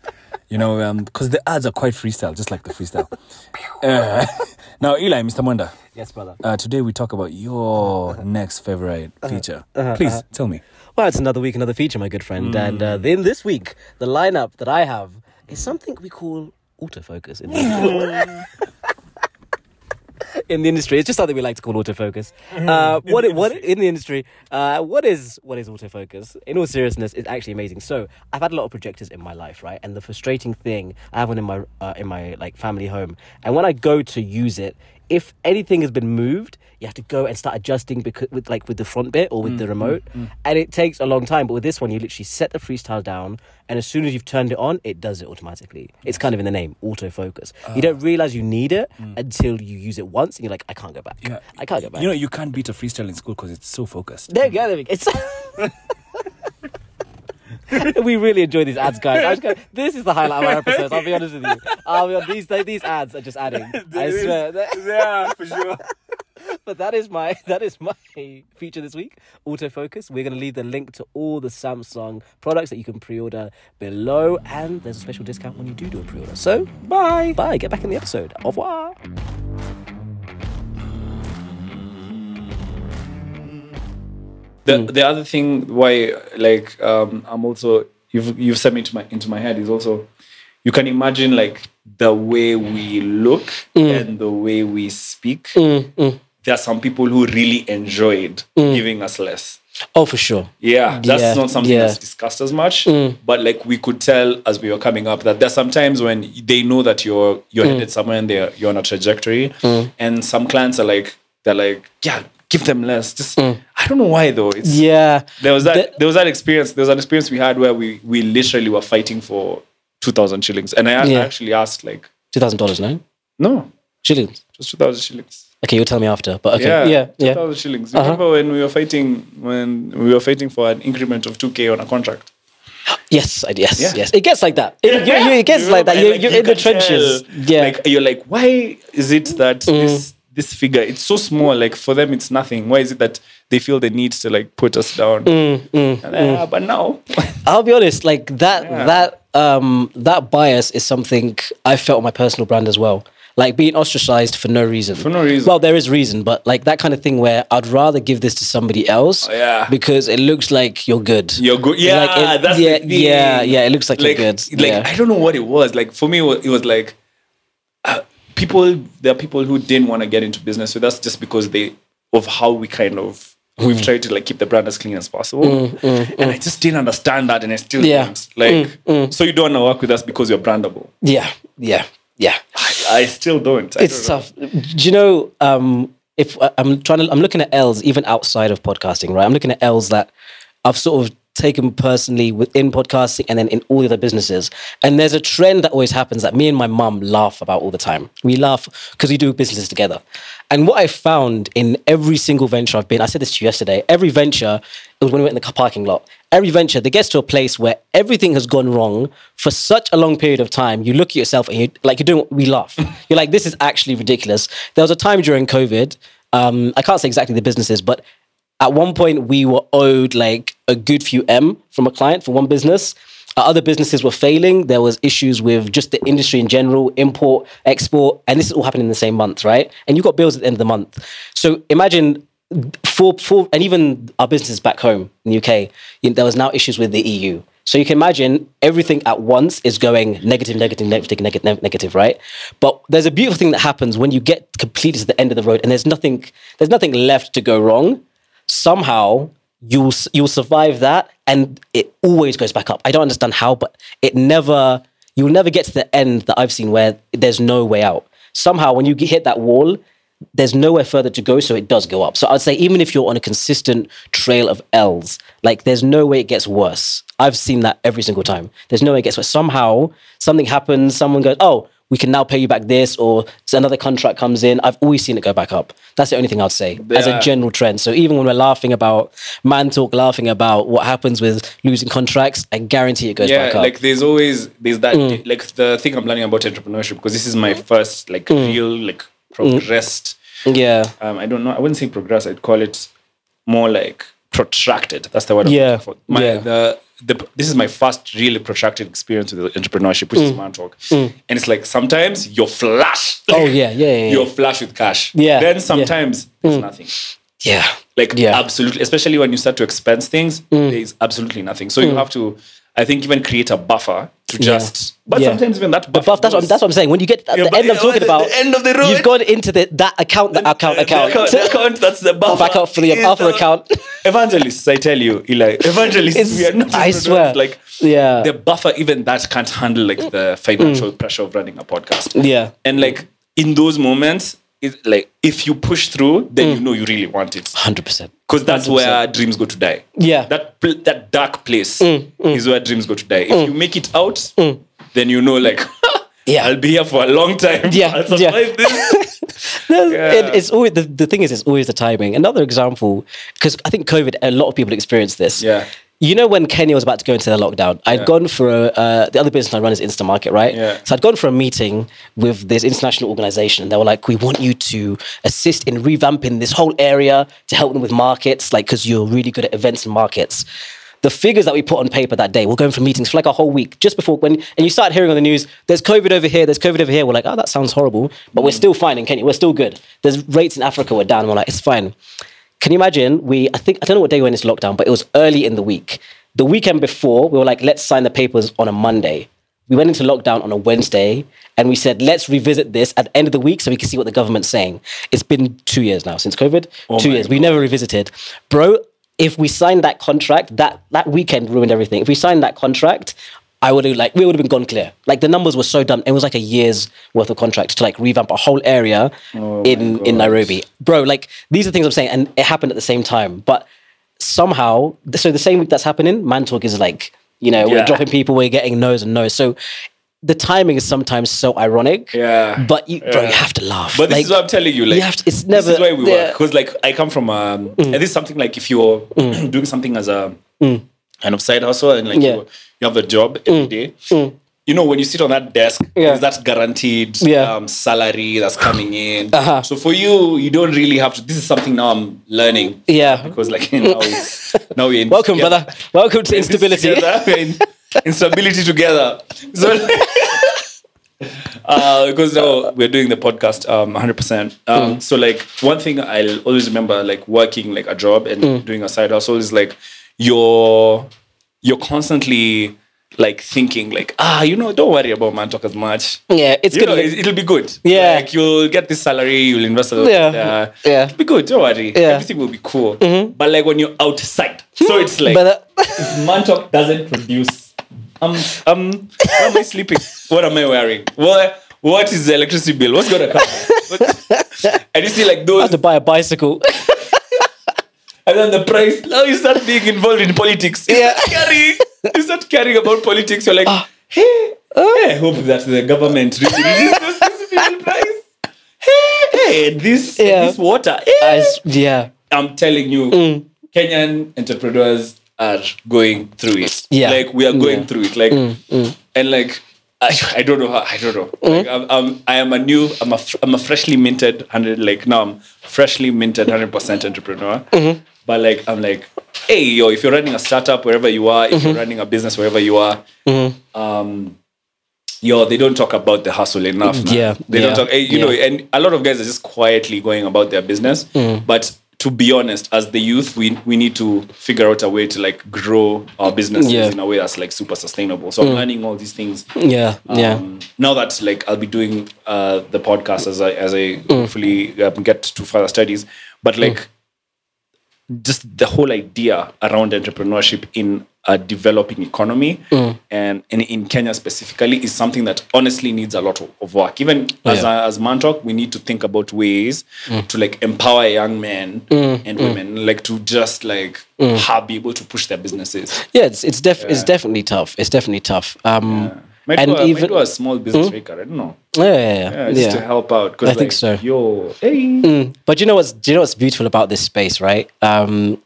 You know, because the ads are quite freestyle, just like the freestyle. Uh, now, Eli, Mr. Mwanda, Yes, brother. uh, today we talk about your next favorite feature. Please tell me. Well, it's another week, another feature, my good friend. And uh, Mm. in this week, the lineup that I have is something we call autofocus. In the, in the industry, it's just something we like to call autofocus. Uh, what it, what in the industry? Uh, what is what is autofocus? In all seriousness, it's actually amazing. So I've had a lot of projectors in my life, right? And the frustrating thing, I have one in my uh, in my like family home, and when I go to use it, if anything has been moved, you have to go and start adjusting because with like with the front bit or with mm, the mm, remote, mm. and it takes a long time. But with this one, you literally set the freestyle down, and as soon as you've turned it on, it does it automatically. It's kind of in the name, autofocus. you don't ah. realize you need it until you use it once, and you're like, I can't go back. Yeah. I can't go back. You know, you can't beat a freestyle in school because it's so focused. There you go. There we go. It's we really enjoy these ads, guys. Going, this is the highlight of our episodes. I'll be honest with you. I'll be honest, these these ads are just adding. I swear. yeah, for sure. But that is my that is my feature this week. Autofocus. We're going to leave the link to all the Samsung products that you can pre-order below, and there's a special discount when you do do a pre-order. So bye, bye. Get back in the episode. Au revoir. The Hmm. the other thing why like um I'm also you've you've set me into my into my head is also you can imagine like the way we look Hmm. and the way we speak. There are some people who really enjoyed giving us less. Oh, for sure. Yeah, that's Yeah, not something yeah. that's discussed as much. But like we could tell as we were coming up that there's sometimes when they know that you're you're headed somewhere and they're you're on a trajectory, and some clients are like they're like, yeah, give them less. Just I don't know why though. It's Yeah. there was that The- there was that experience. There was an experience we had where we we literally were fighting for two thousand shillings, and I Yeah. actually asked like, Two thousand dollars, no no, shillings. just two thousand shillings. Okay, you'll tell me after. But okay, Yeah, yeah, two yeah. thousand shillings. Remember when we were fighting when we were fighting for an increment of two k on a contract? Yes, I, yes, Yeah. yes. It gets like that. It, you- you- it gets You like that. You're, And, you're you in the trenches. tell, Yeah. Like you're like, why is it that Mm. this this figure, it's so small. Like for them, it's nothing. Why is it that they feel the need to like put us down? Mm, And, uh, But now, I'll be honest, like that that um that bias is something I felt on my personal brand as well. Like being ostracized for no reason. For no reason. Well, there is reason, but like that kind of thing where I'd rather give this to somebody else. Oh, yeah. Because it looks like you're good. you're good. Yeah, Like, it- yeah, yeah, yeah, it looks like you're good. Like Yeah. I don't know what it was. Like for me, it was, it was like uh, people. There are people who didn't want to get into business with us just because they of how we kind of Mm. we've tried to like keep the brand as clean as possible. Mm, mm, mm. and I just didn't understand that, and I still Yeah. don't. Like, so you don't want to work with us because you're brandable. Yeah, yeah, yeah. I, I still don't. I it's don't tough. Do you know? Um, if uh, I'm trying to, I'm looking at L's even outside of podcasting, right? I'm looking at L's that I've sort of taken personally within podcasting and then in all the other businesses. And there's a trend that always happens that me and my mum laugh about all the time. We laugh because we do businesses together. And what I found in every single venture I've been, I said this to you yesterday, every venture, it was when we went in the parking lot, every venture that gets to a place where everything has gone wrong for such a long period of time, you look at yourself and you like you're doing we laugh. you're like, this is actually ridiculous. There was a time during COVID, um, I can't say exactly the businesses, but at one point we were owed like a good few M from a client for one business. Uh, Other businesses were failing. There was issues with just the industry in general, import, export, and this is all happening in the same month, right? And you've got bills at the end of the month. So imagine for for and even our businesses back home in the UK, you know, there was now issues with the EU. So you can imagine everything at once is going negative, negative, negative, negative, negative, right? But there's a beautiful thing that happens when you get completely to the end of the road and there's nothing, there's nothing left to go wrong. Somehow you'll you'll survive that, and it always goes back up. I don't understand how, but it never. You'll never get to the end that I've seen where there's no way out. Somehow, when you hit that wall, there's nowhere further to go, so it does go up. So I'd say even if you're on a consistent trail of L's, like there's no way it gets worse. I've seen that every single time. There's no way it gets worse. Somehow something happens, someone goes, "Oh, we can now pay you back this," or another contract comes in. I've always seen it go back up. That's the only thing I'd say as a general trend. So even when we're laughing about Mantalk, laughing about what happens with losing contracts, I guarantee it goes yeah back up. like there's always there's that Mm. like the thing i'm learning about entrepreneurship because this is my first like real like progressed yeah, um i don't know i wouldn't say progress i'd call it more like protracted that's the word I'm Yeah, for. my yeah. the the this is my first really protracted experience with entrepreneurship which is Mm. Mantalk mm. and it's like sometimes you're flush. Oh, yeah, yeah, yeah, yeah. you're flush with cash. Yeah, then yeah. sometimes there's mm. nothing. Yeah, like Yeah. absolutely especially when you start to expense things mm. there's absolutely nothing. So you have to i think even create a buffer to just but Yeah. sometimes even that buffer buff, that's, what, that's what I'm saying. When you get at Yeah, the end I'm talking the- about, the end of the road. you've gone into the that account, that account, account. account, account that's the buffer Back up for the other the- account. evangelists i tell you eli evangelists It's- we are not I swear. like Yeah. the buffer even that can't handle like the financial mm. pressure of running a podcast Yeah. and like in those moments it, like if you push through then you mm. know you really want it Hundred percent. because that's where dreams go to die. Yeah. Mm, that pl- that dark place mm, mm. is where dreams go to die. If you make it out, then you know, like, Yeah. I'll be here for a long time. Yeah, this. Yeah. it, it's always the, the thing is it's always the timing. Another example, because I think COVID, a lot of people experience this. Yeah. You know when Kenya was about to go into the lockdown, I'd Yeah. gone for a, uh, the other business I run is Instamarket, right? Yeah. So I'd gone for a meeting with this international organization, and they were like, "We want you to assist in revamping this whole area to help them with markets, like because you're really good at events and markets." The figures that we put on paper that day, we're going for meetings for like a whole week, just before when, and you start hearing on the news, "There's COVID over here, there's COVID over here." We're like, "Oh, that sounds horrible," but we're still fine in Kenya. We're still good. There's rates in Africa were down. We're like, "It's fine." Can you imagine? We, I think, I don't know what day we went into lockdown, but it was early in the week. The weekend before, we were like, let's sign the papers on a Monday. We went into lockdown on a Wednesday and we said, let's revisit this at the end of the week so we can see what the government's saying. It's been two years now since COVID. Oh two my years. We never revisited. Bro, if we signed that contract, that, that weekend ruined everything. If we signed that contract, I would have like we would have been gone clear. Like the numbers were so dumb. It was like a year's worth of contract to like revamp a whole area oh in in Nairobi, bro. Like these are things I'm saying, and it happened at the same time. But somehow, so the same week that's happening, Mantalk is like you know we're dropping people, we're getting no's and no's. So the timing is sometimes so ironic. Yeah. But you, bro, you have to laugh. But this Like, is what I'm telling you. Like, have to- it's never- This is why we yeah. work because, like, I come from um, mm. and this is something like if you're mm. doing something as a mm. Kind of side hustle and like Yeah. you, you have a job every day, you know, when you sit on that desk, Yeah. there's that guaranteed Yeah. um, salary that's coming in. Uh-huh. So for you, you don't really have to. This is something now I'm learning Yeah. because, like, now it's now we're in Welcome, together. brother. Welcome to instability. Together, we're in instability together. So, uh, because now we're doing the podcast um 100%. Um, Mm. So, like, one thing I'll always remember, like, working like a job and Mm. doing a side hustle is like you're you're constantly like thinking like ah you know don't worry about Mantalk as much Yeah, it's you gonna know, it- it'll be good. Yeah. Like you'll get this salary, you'll invest a little Yeah. bit. Yeah. It'll be good, don't worry. Yeah. Mm-hmm. Everything will be cool. But like when you're outside, so it's like But, uh, if Mantalk doesn't produce, um, um, where am I sleeping? What am I wearing? What what is the electricity bill? What's gonna come? What- and you see like I those have to buy a bicycle. and then the price. Now you start being involved in politics. You Yeah. start caring. You start caring about politics. You're like, Ah. hey, ah. hey, I hope that the government really reduces this fuel price. Hey, hey, this Yeah. this water. Hey. I yeah. I'm telling you, Mm. Kenyan entrepreneurs are going through it. Yeah. like we are going Yeah. through it. Like, mm, mm. and like. I, I don't know how I don't know. Mm. Like, I'm, I'm I am a new I'm a I'm a freshly minted hundred like now I'm freshly minted hundred percent entrepreneur. Mm-hmm. But like I'm like, hey yo, if you're running a startup wherever you are, if you're running a business wherever you are, um, yo, they don't talk about the hustle enough. man. Yeah, they yeah, don't talk. You yeah. know, and a lot of guys are just quietly going about their business. Mm. But to be honest, as the youth, we we need to figure out a way to like grow our businesses Yeah. Mm. in a way that's like super sustainable. So I'm learning all these things. Yeah. Yeah. Um, now that like I'll be doing uh, the podcast as I as I Mm. hopefully um, get to further studies, but like just the whole idea around entrepreneurship in a developing economy Mm. and, and in Kenya specifically is something that honestly needs a lot of, of work. Even as Yeah. a, as Mantalk, we need to think about ways Mm. to like empower young men and women, like to just like Mm. have, be able to push their businesses. yeah. It's it's def- it's definitely tough. It's definitely tough. Um, Might, and do a, might even do a small business maker, I don't know. yeah, yeah, yeah. Yeah, just to help out. I think so. Yo, hey. But you know what's you know what's beautiful about this space, right? Um,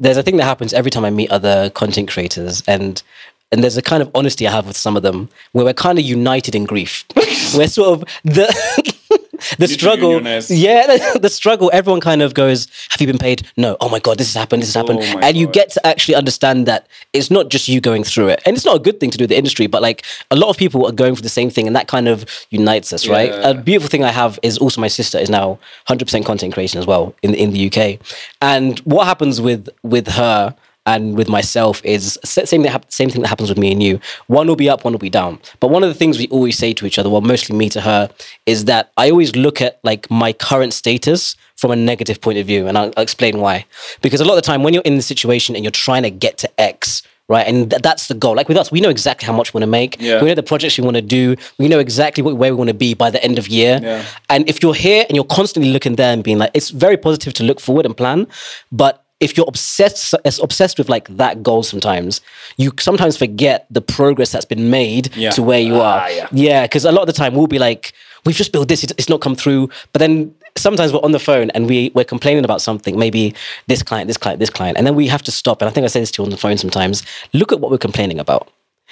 there's a thing that happens every time I meet other content creators, and and there's a kind of honesty I have with some of them where we're kind of united in grief. we're sort of the the to struggle. Yeah, the, the struggle. Everyone kind of goes, "Have you been paid? No. Oh my god, this has happened. This has happened." Oh and you get to actually understand that it's not just you going through it, and it's not a good thing to do the industry, but like a lot of people are going through the same thing, and that kind of unites us, right? A beautiful thing I have is also my sister is now 100% content creation as well in in the UK. And what happens with with her and with myself is same thing, same thing that happens with me and you. One will be up, one will be down. But one of the things we always say to each other, well, mostly me to her, is that I always look at like my current status from a negative point of view, and I'll, I'll explain why. Because a lot of the time, when you're in the situation and you're trying to get to X, right, and th- that's the goal. Like with us, we know exactly how much we want to make. Yeah. We know the projects we want to do. We know exactly what, where we want to be by the end of year. Yeah. And if you're here and you're constantly looking there and being like, it's very positive to look forward and plan, but if you're obsessed as obsessed with like that goal sometimes you sometimes forget the progress that's been made Yeah. to where you Ah, are yeah. yeah because a lot of the time we'll be like we've just built this it's not come through but then sometimes we're on the phone and we we're complaining about something maybe this client this client this client and then we have to stop and i think i say this to you on the phone sometimes look at what we're complaining about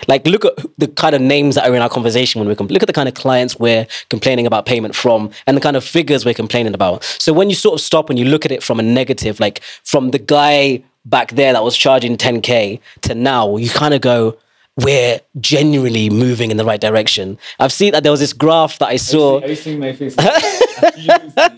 like look at the kind of names that are in our conversation when we com- look at the kind of clients we're complaining about payment from and the kind of figures we're complaining about. So when you sort of stop and you look at it from a negative like from the guy back there that was charging 10k to now you kind of go we're genuinely moving in the right direction i've seen that there was this graph that i saw Are you seeing my face?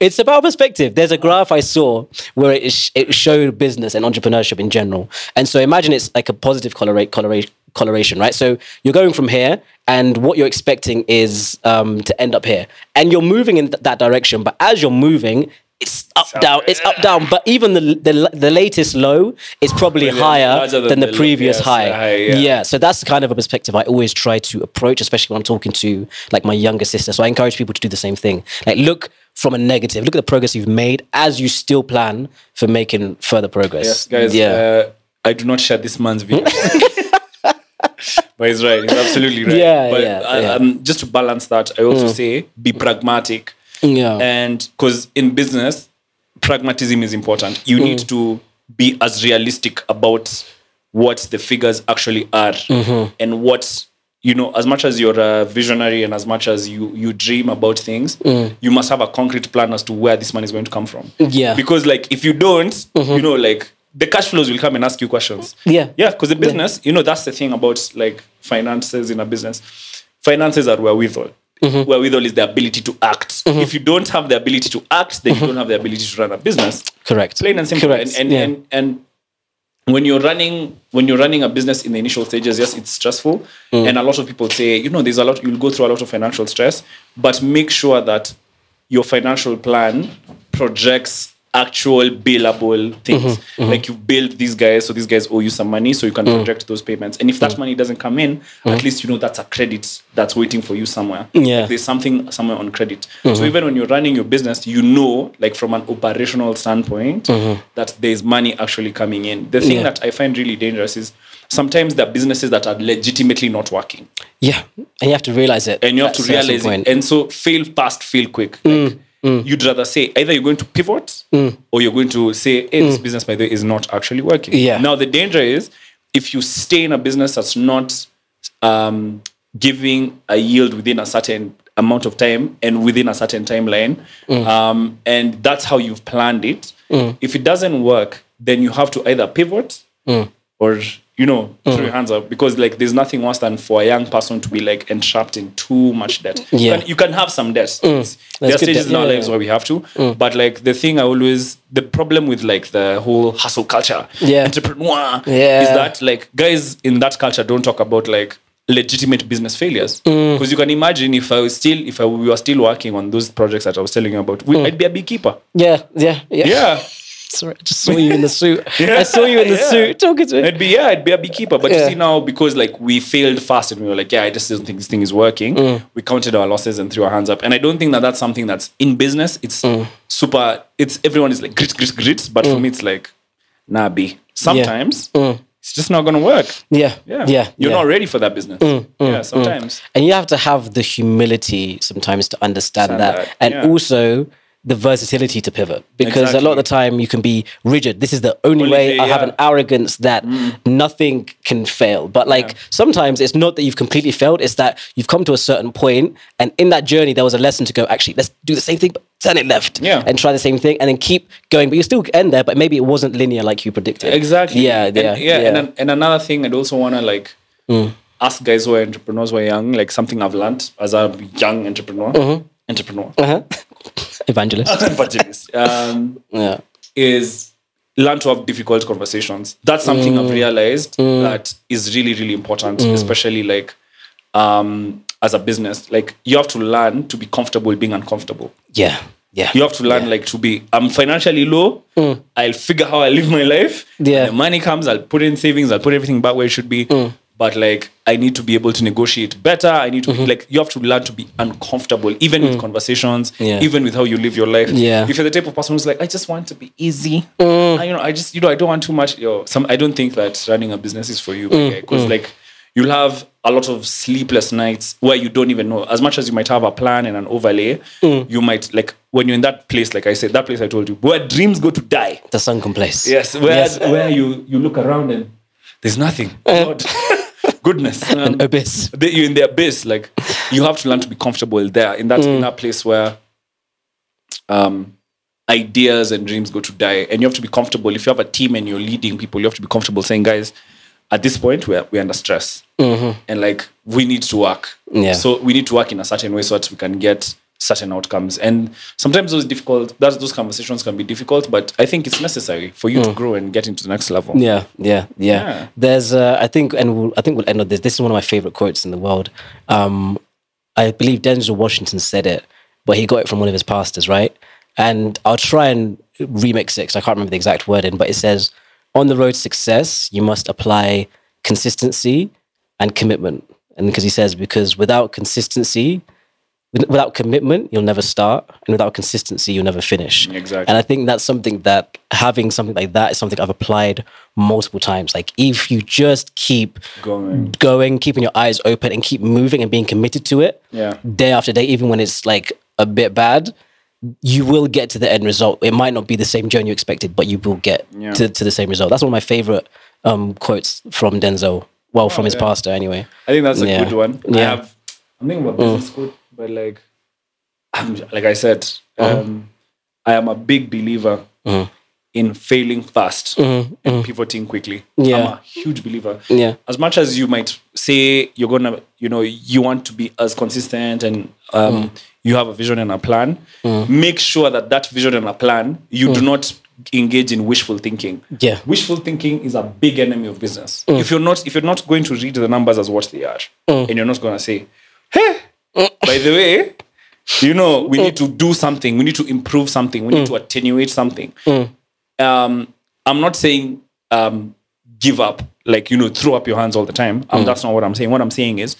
it's about perspective. There's a graph I saw where it, sh- it showed business and entrepreneurship in general. And so imagine it's like a positive colorate, colorate, coloration, right? So you're going from here, and what you're expecting is um, to end up here. And you're moving in th- that direction. But as you're moving, up, down, it's up, down. But even the, the, the latest low is probably higher than, than the the- previous high. high, yeah. yeah. So that's the kind of a perspective I always try to approach, especially when I'm talking to like my younger sister. So I encourage people to do the same thing. Like look from a negative, look at the progress you've made as you still plan for making further progress. Yes, guys. Yeah. Uh, I do not share this man's view. but he's right. He's absolutely right. Yeah, but yeah, I, yeah. Um, just to balance that, I also say be pragmatic. Yeah. And because in business, pragmatism is important. You need mm. to be as realistic about what the figures actually are mm-hmm. and what you know, as much as you're a visionary and as much as you you dream about things, mm. you must have a concrete plan as to where this money is going to come from. Yeah. Because like if you don't, mm-hmm. you know, like the cash flows will come and ask you questions. Yeah. Yeah, because the business, you know, that's the thing about like finances in a business. Finances are wherewithal. Mm-hmm. Wherewithal is the ability to act. If you don't have the ability to act, then you don't have the ability to run a business. Correct. Plain and simple. Correct. And and, yeah. and and when you're running when you're running a business in the initial stages, yes, it's stressful. Mm. And a lot of people say, you know, there's a lot you'll go through a lot of financial stress, but make sure that your financial plan projects actual billable things. Mm-hmm. Like you've billed these guys, so these guys owe you some money, so you can Mm. project those payments. And if that money doesn't come in, at least you know that's a credit that's waiting for you somewhere. Mm. Yeah. Mm-hmm. Like there's something somewhere on credit. So even when you're running your business, you know, like from an operational standpoint, that there's money actually coming in. The thing Mm-hmm. Yeah. that I find really dangerous is sometimes there are businesses that are legitimately not working. yeah. And you have to realize it. And you have to realize point. it. And so fail fast, fail quick. Like, Mm. You'd rather say either you're going to pivot mm. or you're going to say, hey, this mm. business, by the way, is not actually working. Yeah. Now, the danger is if you stay in a business that's not um, giving a yield within a certain amount of time and within a certain timeline, um, and that's how you've planned it. If it doesn't work, then you have to either pivot or you know throw your hands up because like there's nothing worse than for a young person to be like entrapped in too much debt. Yeah. You, can, you can have some debt. There are stages in our yeah, lives yeah. where we have to, but like the thing I always the problem with like the whole hustle culture, Yeah. entrepreneur, Yeah. is that like guys in that culture don't talk about like legitimate business failures Mm. because you can imagine if I was still if I, we were still working on those projects that I was telling you about, we, Mm. I'd be a beekeeper. yeah, yeah, yeah. Yeah. Sorry, I just saw you in the suit. I saw you in the Yeah. suit talking to I'd be yeah, I'd be a beekeeper. But Yeah. you see now, because like we failed fast and we were like, yeah, I just don't think this thing is working. Mm. We counted our losses and threw our hands up. And I don't think that that's something that's in business. It's Mm. super. It's everyone is like grit, grit, grit. But for me, it's like nah, B. Sometimes it's just not gonna work. Yeah, Yeah, Mm. yeah. You're yeah. Mm, not ready for that business. yeah, sometimes. and you have to have the humility sometimes to understand Understand that, that, and yeah. also the versatility to pivot because a lot of the time you can be rigid this is the only, Only way i have yeah. Mm. an arrogance that nothing can fail but like sometimes it's not that you've completely failed it's that you've come to a certain point and in that journey there was a lesson to go actually let's do the same thing but turn it left Yeah. and try the same thing and then keep going but you still end there but maybe it wasn't linear like you predicted Exactly. yeah And- yeah yeah. And, an- and another thing, I'd also want to like Mm. ask guys who are entrepreneurs who are young, like something I've learned as a young entrepreneur, Mm-hmm. entrepreneur, uh-huh. evangelist evangelist, um, yeah is learn to have difficult conversations. That's something Mm. I've realized that is really, really important, especially like um, as a business. Like you have to learn to be comfortable being uncomfortable. yeah yeah You have to learn like to be. I'm financially low. I'll figure how I live my life. Mm. Yeah. When the money comes. I'll put in savings. I'll put everything back where it should be. Mm. But like, I need to be able to negotiate better. I need to Mm-hmm. be like. You have to learn to be uncomfortable, even with conversations, Mm. Yeah. even with how you live your life. Yeah. If you're the type of person who's like, I just want to be easy. Mm. I, you know, I just you know, I don't want too much. Yo, some. I don't think that running a business is for you Mm, because like. You'll have a lot of sleepless nights where you don't even know. As much as you might have a plan and an overlay, Mm. you might like when you're in that place, like I said, that place I told you, where dreams go to die. the sunken place Yes, where Yes. where you you look around and there's nothing. God. Goodness, um, abyss the- you're in the abyss. Like you have to learn to be comfortable there in that in that place where um ideas and dreams go to die, and you have to be comfortable. If you have a team and you're leading people, you have to be comfortable saying, guys. At this point, we're, we're under stress, and like we need to work. Yeah. So we need to work in a certain way so that we can get certain outcomes. And sometimes those difficult, that's those conversations can be difficult, but I think it's necessary for you to grow and get into the next level. Yeah, yeah, yeah. Yeah. There's, uh, I think, and we'll, I think we'll end on this. This is one of my favorite quotes in the world. Um, I believe Denzel Washington said it, but he got it from one of his pastors, right? And I'll try and remix it I can't remember the exact wording, but it says, "On the road to success, you must apply consistency and commitment." And because he says, because without consistency, without commitment, you'll never start, and without consistency, you'll never finish. Exactly. And I think that's something that having something like that is something I've applied multiple times. Like if you just keep Going. going, keeping your eyes open, and keep moving and being committed to it, Yeah. day after day, even when it's like a bit bad, you will get to the end result. It might not be the same journey you expected, but you will get Yeah. to, to the same result. That's one of my favorite um, quotes from Denzel Well, from his yeah. pastor, anyway. I think that's a Yeah. good one. I Yeah. Mm. have. I'm thinking about business school, but like, I'm, like I said, Uh-huh. um, I am a big believer Mm. in failing fast and pivoting quickly. Yeah. I'm a huge believer. Yeah. As much as you might say you're gonna, you know, you want to be as consistent and um, Mm. you have a vision and a plan, make sure that that vision and a plan you do not engage in wishful thinking. Yeah. Wishful thinking is a big enemy of business. If you're not if you're not going to read the numbers as what they are, and you're not going to say, "Hey, by the way, you know, we need to do something. We need to improve something. We need to attenuate something." Um, I'm not saying um, give up, like you know, throw up your hands all the time. Um, That's not what I'm saying. What I'm saying is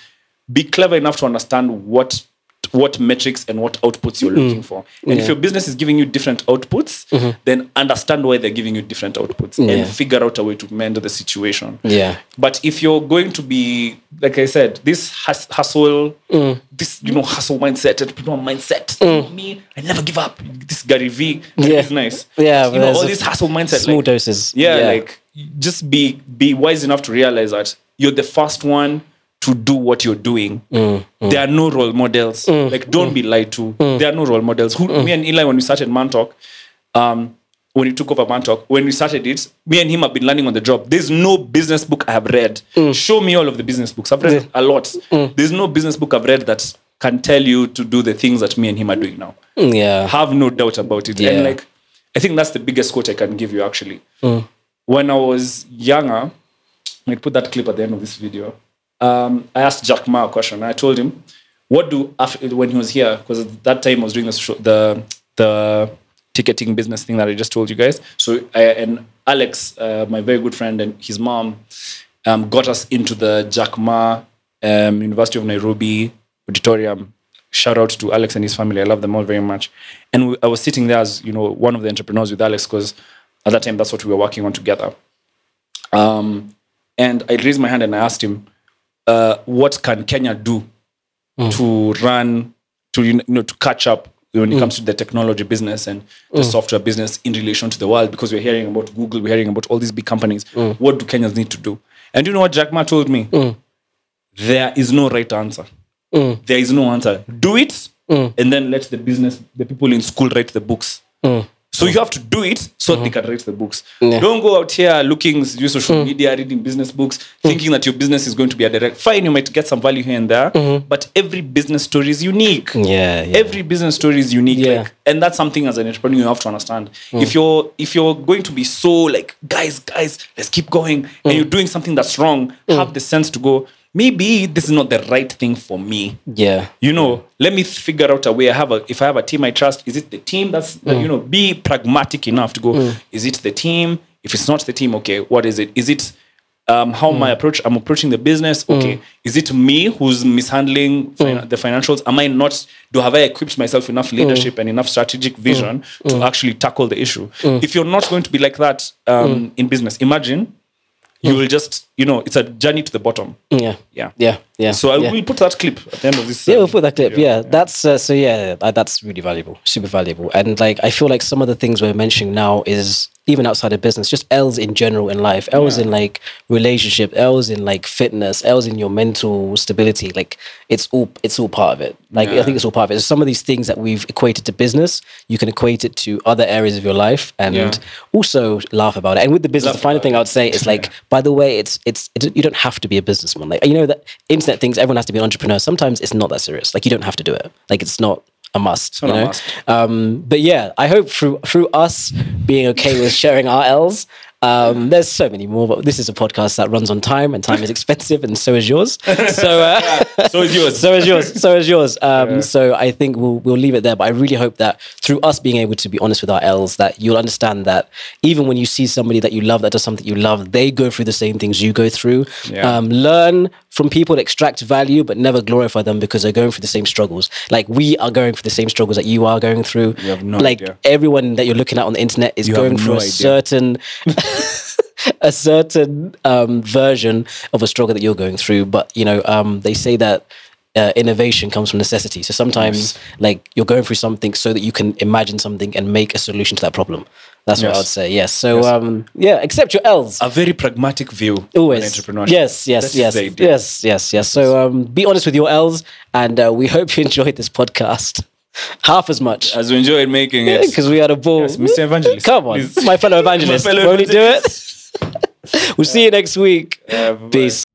be clever enough to understand what what metrics and what outputs you're looking mm-hmm. for. And if your business is giving you different outputs, mm-hmm. then understand why they're giving you different outputs Yeah. and figure out a way to mend the situation. Yeah. But if you're going to be, like I said, this hus- hustle, mm. this you know hustle mindset, entrepreneur mindset, mm. me, I never give up. This Gary V Yeah. is nice. Yeah, you know all this hustle mindset. Small like- doses. yeah, like just be be wise enough to realize that you're the first one to do what you're doing. Mm, There are no role models. Like, don't be lied to. Mm. There are no role models. Who, Me and Eli, when we started Mantalk, um, when we took over Mantalk, when we started it, me and him have been learning on the job. There's no business book I have read. Mm. Show me all of the business books. I've read a lot. There's no business book I've read that can tell you to do the things that me and him are doing now Mm, yeah. have no doubt about it. Yeah. And like, I think that's the biggest quote I can give you actually. Mm. When I was younger, I put that clip at the end of this video. Um, I asked Jack Ma a question. I told him, "What do af- when he was here? Because at that time I was doing the the the ticketing business thing that I just told you guys. So I, and Alex, uh, my very good friend, and his mom um, got us into the Jack Ma um, University of Nairobi auditorium. Shout out to Alex and his family. I love them all very much. And we, I was sitting there as you know one of the entrepreneurs with Alex because at that time that's what we were working on together. Um, and I raised my hand and I asked him, uh, "What can Kenya do mm. to run to you know to catch up when it mm. comes to the technology business and the mm. software business in relation to the world because we're hearing about Google, we're hearing about all these big companies. What do Kenyans need to do? And you know what Jack Ma told me? There is no right answer. There is no answer. Do it and then let the business, the people in school write the books. So you have to do it so they can write the books. Don't go out here looking use social mm. media, reading business books, thinking that your business is going to be a direct. Fine, you might get some value here and there, mm-hmm. but every business story is unique. Yeah. Yeah. Every business story is unique, Yeah. like, and that's something as an entrepreneur you have to understand. Mm. If you're if you're going to be so like, guys, guys, let's keep going, and mm. you're doing something that's wrong, have the sense to go. Maybe this is not the right thing for me. Yeah. you know let me figure out a way. I have a if i have a team i trust is it the team that's Mm. you know be pragmatic enough to go is it the team? If it's not the team okay what is it? Is it um, how Mm. my approach i'm approaching the business? Okay. Is it me who's mishandling Mm. fin- the financials? Am i not do have i equipped myself enough leadership and enough strategic vision Mm. to actually tackle the issue? If you're not going to be like that um, in business imagine you will just you know it's a journey to the bottom Yeah. yeah Yeah. Yeah. so I yeah. will put that clip at the end of this. Yeah, uh, we'll put that clip. video. Yeah, that's uh, so. Yeah, that's really valuable, super valuable. And like, I feel like some of the things we're mentioning now is even outside of business, just L's in general in life. L's in like relationship. L's in like fitness. L's in your mental stability. Like, it's all it's all part of it. Like, I think it's all part of it. So Some of these things that we've equated to business, you can equate it to other areas of your life, and Yeah. also laugh about it. And with the business, Laugh the final thing. I would say is like, by the way, it's it's it, you don't have to be a businessman. Like you know that internet things, everyone has to be an entrepreneur. Sometimes it's not that serious. Like you don't have to do it. Like it's not a must. not you a know? must. Um, but yeah, I hope through through us being okay with sharing our L's. Um, there's so many more, but this is a podcast that runs on time, and time is expensive, and so is yours. So, uh, So is yours. so is yours. So is yours. Um, So I think we'll we'll leave it there. But I really hope that through us being able to be honest with our L's, that you'll understand that even when you see somebody that you love that does something you love, they go through the same things you go through. Yeah. Um, learn from people, extract value, but never glorify them because they're going through the same struggles. Like we are going through the same struggles that you are going through. You have no like idea. everyone that you're looking at on the internet is You going through no a idea. certain a certain um, version of a struggle that you're going through. But you know, um, they say that uh, innovation comes from necessity. So sometimes, like you're going through something so that you can imagine something and make a solution to that problem. That's what I would say. Yes. So um, yeah, accept your L's. A very pragmatic view Always. on entrepreneurship. Yes, yes, That is yes, yes, yes, yes. So um, be honest with your L's, and uh, we hope you enjoyed this podcast half as much As we enjoyed making it. because we had a ball. Yes, Mr. Evangelist, Come on, please. my fellow evangelist. My fellow Won't do it? we'll see you next week. Yeah. Peace.